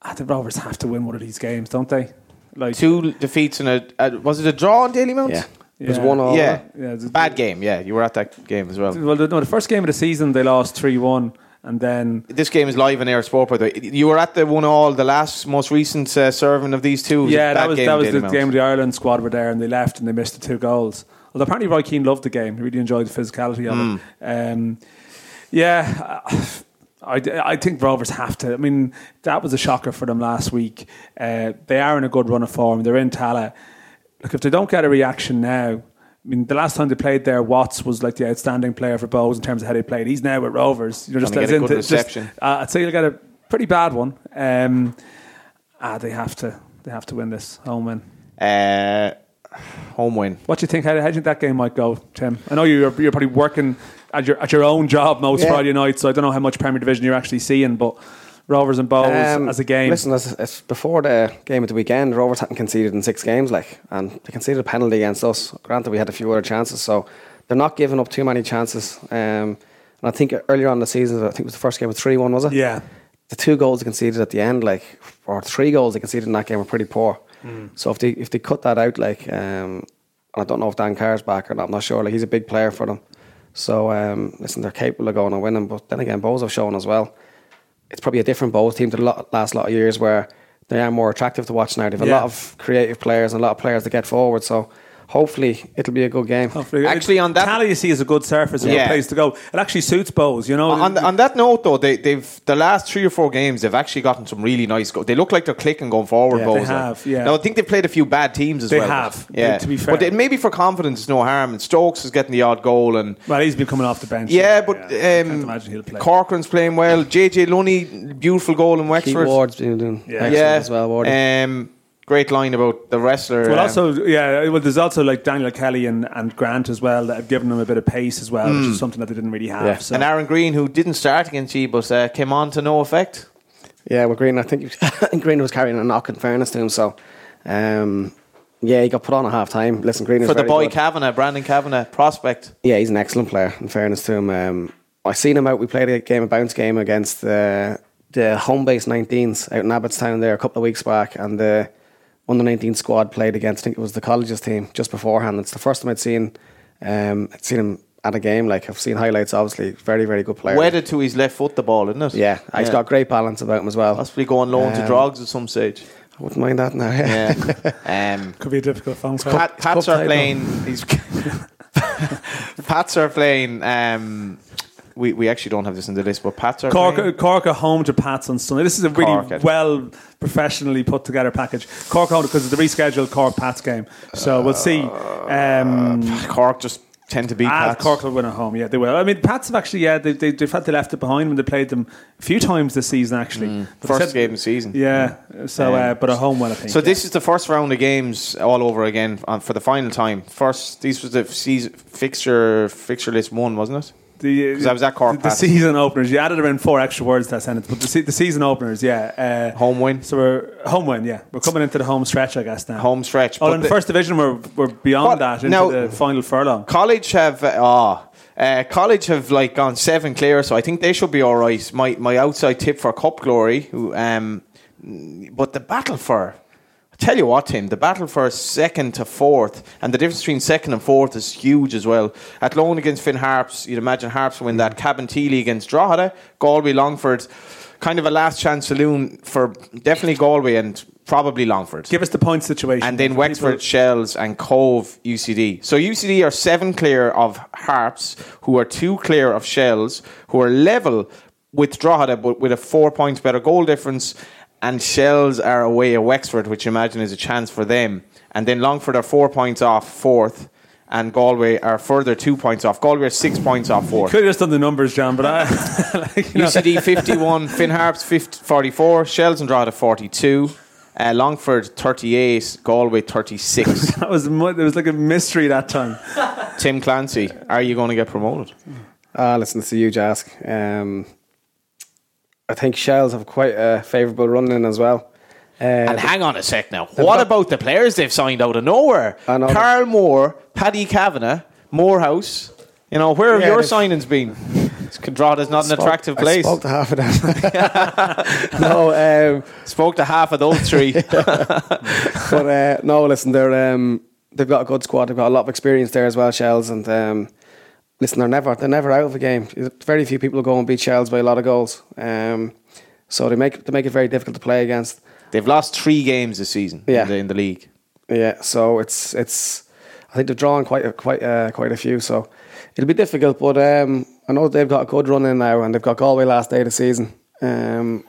I think Rovers have to win one of these games, don't they? Like Two defeats and a, a was it a draw on Dalymount? Yeah, it was one all. Yeah. Yeah, it's a- Bad game, yeah. You were at that game as well. Well, the- no, the first game of the season they lost three-one, and then This game is live on Eir Sport, by the way. You were at the one all, the last, most recent uh, serving of these two. It yeah, that was that was Daily the Mount. game. Of the Ireland squad were there, and they left, and they missed the two goals. Well, apparently Roy Keane loved the game. He really enjoyed the physicality of Hmm. it. Um, yeah. I, I think Rovers have to. I mean, that was a shocker for them last week. Uh, they are in a good run of form. They're in Tolka. Look, if they don't get a reaction now, I mean, the last time they played there, Watts was like the outstanding player for Bohs in terms of how they played. He's now with Rovers. You're just Gonna as get a good to- just- reception. uh, I'd say you'll get a pretty bad one. Um, ah, they have to. They have to win this home win. Uh, home win. What do you think? How, how do you think that game might go, Tim? I know you're you're probably working at your at your own job most Yeah. Friday nights, so I don't know how much Premier Division you're actually seeing, but Rovers and Bohs Um, as a game. Listen, it's, it's before the game of the weekend. Rovers hadn't conceded in six games, like, and they conceded a penalty against us. Granted, we had a few other chances, so they're not giving up too many chances. Um, and I think earlier on in the season, I think it was the first game with three one, was it? yeah, the two goals they conceded at the end, like, or three goals they conceded in that game were pretty poor. Hmm. So if they if they cut that out, like, um, and I don't know if Dan Carr's back or not, I'm not sure. Like, he's a big player for them. So um, listen, they're capable of going and winning. But then again, Bohs have shown as well. It's probably a different Bohs team to the lo- last lot of years where they are more attractive to watch now. They've a lot of creative players and a lot of players to get forward. So hopefully it'll be a good game. Hopefully. Actually, on that- Cali, you see, is a good surface, a Yeah. good place to go. It actually suits Bohs, you know. On, the, on that note, though, they, they've the last three or four games they've actually gotten some really nice. Go- they look like they're clicking going forward. Yeah, Bohs, they like. have, yeah. Now I think they've played a few bad teams as They well. They have, but- Yeah, to be fair. but it, maybe for confidence, it's no harm. And Stokes is getting the odd goal, and well, he's been coming off the bench. yeah, but I can't um, imagine he'll play. Corcoran's playing well. JJ Lunny, beautiful goal in Keith Wexford. Ward's been doing Yeah. excellent yeah, as well. Wardy. um, great line about the wrestler. Well, um, also, yeah. Well, there's also like Daniel Kelly and, and Grant as well that have given them a bit of pace as well, which is something that they didn't really have. Yeah. So. and Aaron Green, who didn't start against you, but uh, came on to no effect. Yeah, well, Green. I think I [LAUGHS] Green was carrying a knock. In fairness to him, so um, yeah, he got put on at half time. Listen, Green is For the very boy good. Kavanagh, Brandon Kavanagh, prospect. Yeah, he's an excellent player. In fairness to him, um, I seen him out. We played a game, a bounce game against uh, the home base 19s out in Abbottstown there a couple of weeks back, and the under 19 squad played against. I think it was the colleges team just beforehand. It's the first time I'd seen um, I'd seen him at a game. Like I've seen highlights. Obviously, very very good player. Wedded to his left foot, the ball, isn't it? Yeah, he's got great balance about him as well. Possibly go on loan to Um, Drogs at some stage. I wouldn't mind that now. Yeah. Yeah. [LAUGHS] um, Could be a difficult phone call. Pat, Pats cup are playing. These [LAUGHS] Pats are playing. Um, we, we actually don't have this in the list, but Pats are Cork, playing. Cork are home to Pats on Sunday. This is a really Cork, well professionally put together package. Cork home because of the rescheduled Cork Pats game. So we'll see. Um, Cork just tend to beat ah, Pats. Cork will win at home. Yeah, they will. I mean, Pats have actually, yeah, they, they, they've had they left it behind when they played them a few times this season, actually. Mm. First said- game of the season. Yeah. So, uh, but at home, well, I think. So yeah. this is the first round of games all over again um, for the final time. First, these was the season fixture fixture list one, wasn't it? The, 'Cause I was at Cork the, the season openers. You added around four extra words to that sentence, but the, se- the season openers, yeah. Uh, Home win, So we're home win, yeah. We're coming into the home stretch, I guess now. home stretch. Oh, But in the first division, we're we're beyond What? that into Now- the final furlong. College have uh, ah, uh, college have like gone seven clear, so I think they should be all right. My my outside tip for Cup glory, who um, but the battle for. I tell you what, Tim, the battle for second to fourth, and the difference between second and fourth is huge as well. Athlone against Finn Harps, you'd imagine Harps win that. Cabinteely against Drogheda, Galway, Longford, kind of a last chance saloon for definitely Galway and probably Longford. Give us the point situation. And then Wexford, people- Shels, and Cobh UCD. So UCD are seven clear of Harps, who are two clear of Shels, who are level with Drogheda, but with a four points better goal difference. And Shels are away at Wexford, which I imagine is a chance for them. And then Longford are four points off fourth, and Galway are further two points off. Galway are six points off fourth. Could have just done the numbers, John, but I. [LAUGHS] like, you know, UCD 51, Finn Harps 50, 44, Shels and Drogheda 42, uh, Longford 38, Galway 36. [LAUGHS] that was mu- it was like a mystery that time. Tim Clancy, are you going to get promoted? Ah, listen, it's a huge ask. Um, I think Shels have quite a favourable run in as well. Uh, And hang on a sec now. What about the players they've signed out of nowhere? Carl Moore, Paddy Kavanagh, Morehouse. You know, where have Yeah, your signings been? Drogheda not an spoke- attractive I place. spoke to half of them. [LAUGHS] [LAUGHS] no, um, Spoke to half of those three. [LAUGHS] but uh, no, listen, they're um, they've got a good squad. They've got a lot of experience there as well, Shels. And um, listen, they're never they're never out of a game. Very few people go and beat Shels by a lot of goals. Um, so they make they make it very difficult to play against. They've lost three games this season Yeah. in, the, in the league. Yeah, so it's it's. I think they've drawn quite a, quite uh, quite a few, so it'll be difficult. But um, I know they've got a good run in now, and they've got Galway last day of the season. Um,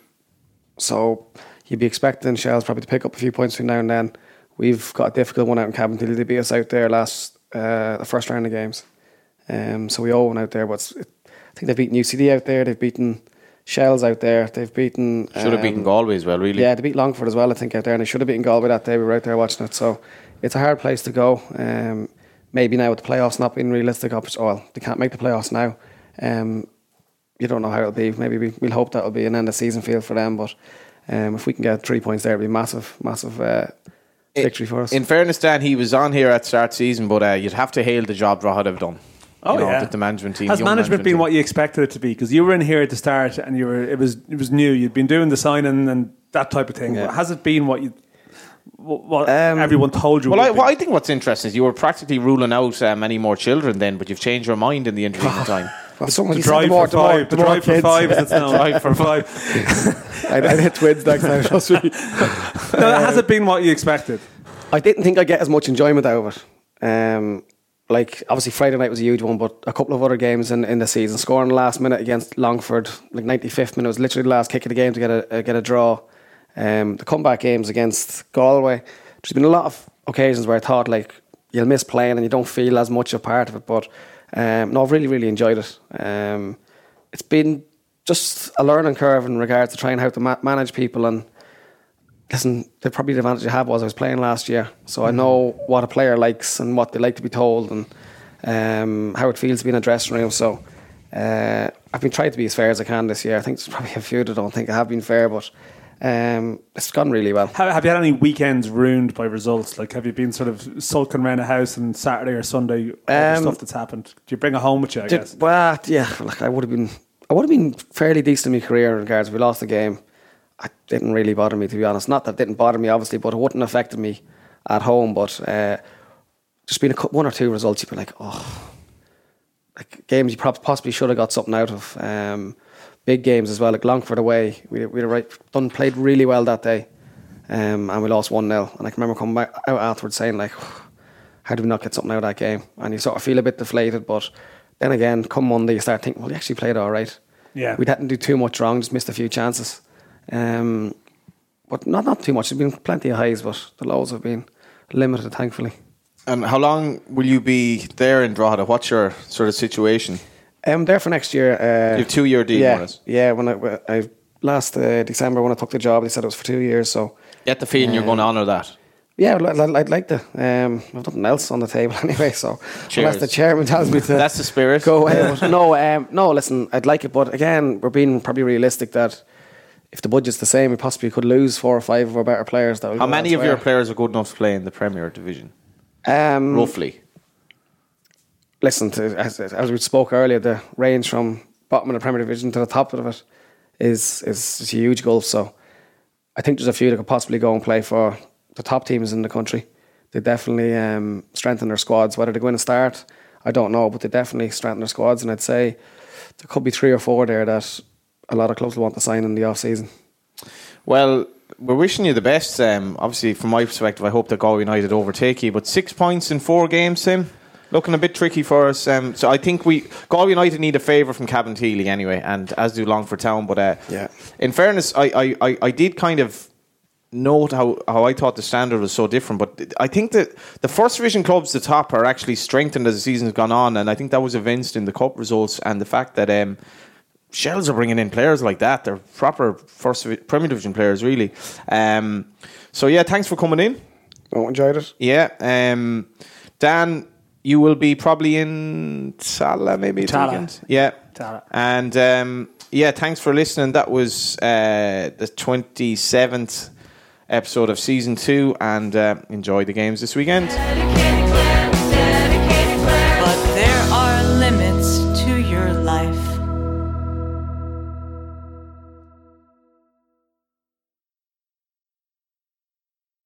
so you'd be expecting Shels probably to pick up a few points between now and then. We've got a difficult one out in Cabinteely. They beat us out there last uh, the first round of games, um, so we all one out there. It, I think they've beaten UCD out there. They've beaten Shels out there. They've beaten Should have beaten um, Galway as well, really. yeah, they beat Longford as well, I think, out there, and they should have beaten Galway that day. We were out there watching it, so it's a hard place to go. Um, maybe now with the playoffs not being realistic, oppor- well, they can't make the playoffs now. Um, you don't know how it'll be. Maybe we, we'll hope that'll be an end of season field for them, but um, if we can get three points there, it'll be massive, massive uh, victory for us. In fairness, Dan, he was on here at start season, but uh, you'd have to hail the job Drogheda have done. Oh You know, yeah, the management team. Has young management been team. what you expected it to be? Because you were in here at the start, and you were it was it was new. You'd been doing the signing and that type of thing. Yeah. Has it been what you what, what Um, everyone told you? Well, I, well. I think what's interesting is you were practically ruling out uh, many more children then, but you've changed your mind in the intervening [LAUGHS] time. well, someone the you drive the more, for the more, five, the the drive for kids. five, as it's [LAUGHS] known. Drive for five. [LAUGHS] I'd, I'd hit twins next time. trust me. No, has it been what you expected? I didn't think I'd get as much enjoyment out of it. Um, like obviously Friday night was a huge one, but a couple of other games in, in the season, scoring the last minute against Longford, like 95th minute was literally the last kick of the game to get a, uh, get a draw. Um, the comeback games against Galway, there's been a lot of occasions where I thought like you'll miss playing and you don't feel as much a part of it, but um, no, I've really really enjoyed it. Um, it's been just a learning curve in regards to trying how to ma- manage people and listen, the probably the advantage I have was I was playing last year, so I know what a player likes and what they like to be told and um, how it feels to be in a dressing room. So uh, I've been trying to be as fair as I can this year. I think there's probably a few that don't think I have been fair, but um, it's gone really well. Have, have you had any weekends ruined by results? Like, have you been sort of sulking around the house on Saturday or Sunday Um, stuff that's happened? Do you bring it home with you? I Did- guess. well, yeah, like I would have been, I would have been fairly decent in my career in regards. If we lost the game, it didn't really bother me to be honest. Not that it didn't bother me, obviously, but it wouldn't have affected me at home. But uh, just been a, one or two results, you'd be like, oh, like games you prob- possibly should have got something out of. Um, big games as well, like Longford away, we we right done played really well that day, um, and we lost one 0 And I can remember coming back out afterwards saying like, how did we not get something out of that game? And you sort of feel a bit deflated, but then again, come Monday, you start thinking, well, we actually played all right. Yeah. we didn't do too much wrong, just missed a few chances. Um, but not not too much. There's been plenty of highs, but the lows have been limited, thankfully. And how long will you be there in Drogheda? What's your sort of situation? I'm there for next year. Uh, You have two year deal, yeah, more or less. yeah. When I, I last uh, December when I took the job, they said it was for two years. So Get the feeling you're going to honour that. yeah, I'd, like to. Um, I've nothing else on the table [LAUGHS] anyway. So Cheers. unless the chairman tells me to, That's the spirit. Go away. but no, um, no. Listen, I'd like it, but again, we're being probably realistic that if the budget's the same, we possibly could lose four or five of our better players. That How many of your players are good enough to play in the Premier Division? Um, Roughly. listen to as, as we spoke earlier, the range from bottom of the Premier Division to the top of it is is, is a huge gulf. So I think there's a few that could possibly go and play for the top teams in the country. They definitely um, strengthen their squads. Whether they go in and start, I don't know, but they definitely strengthen their squads. And I'd say there could be three or four there that a lot of clubs will want to sign in the off season. Well, we're wishing you the best. Um, obviously, from my perspective, I hope that Galway United overtake you. But six points in four games, Tim, looking a bit tricky for us. Um, so I think we Galway United need a favour from Cabin anyway, and as do Longford Town. But uh, Yeah. in fairness, I, I, I, I did kind of note how, how I thought the standard was so different. But I think that the first division clubs, the top, are actually strengthened as the season's gone on, and I think that was evinced in the cup results and the fact that. Um, Shels are bringing in players like that. They're proper first Premier Division players, really. Um, so yeah, thanks for coming in. Oh, enjoyed it. Yeah, um, Dan, you will be probably in Sala maybe this Tolka. Yeah, Tolka. and um, yeah, thanks for listening. That was uh, the twenty seventh episode of season two, and uh, enjoy the games this weekend.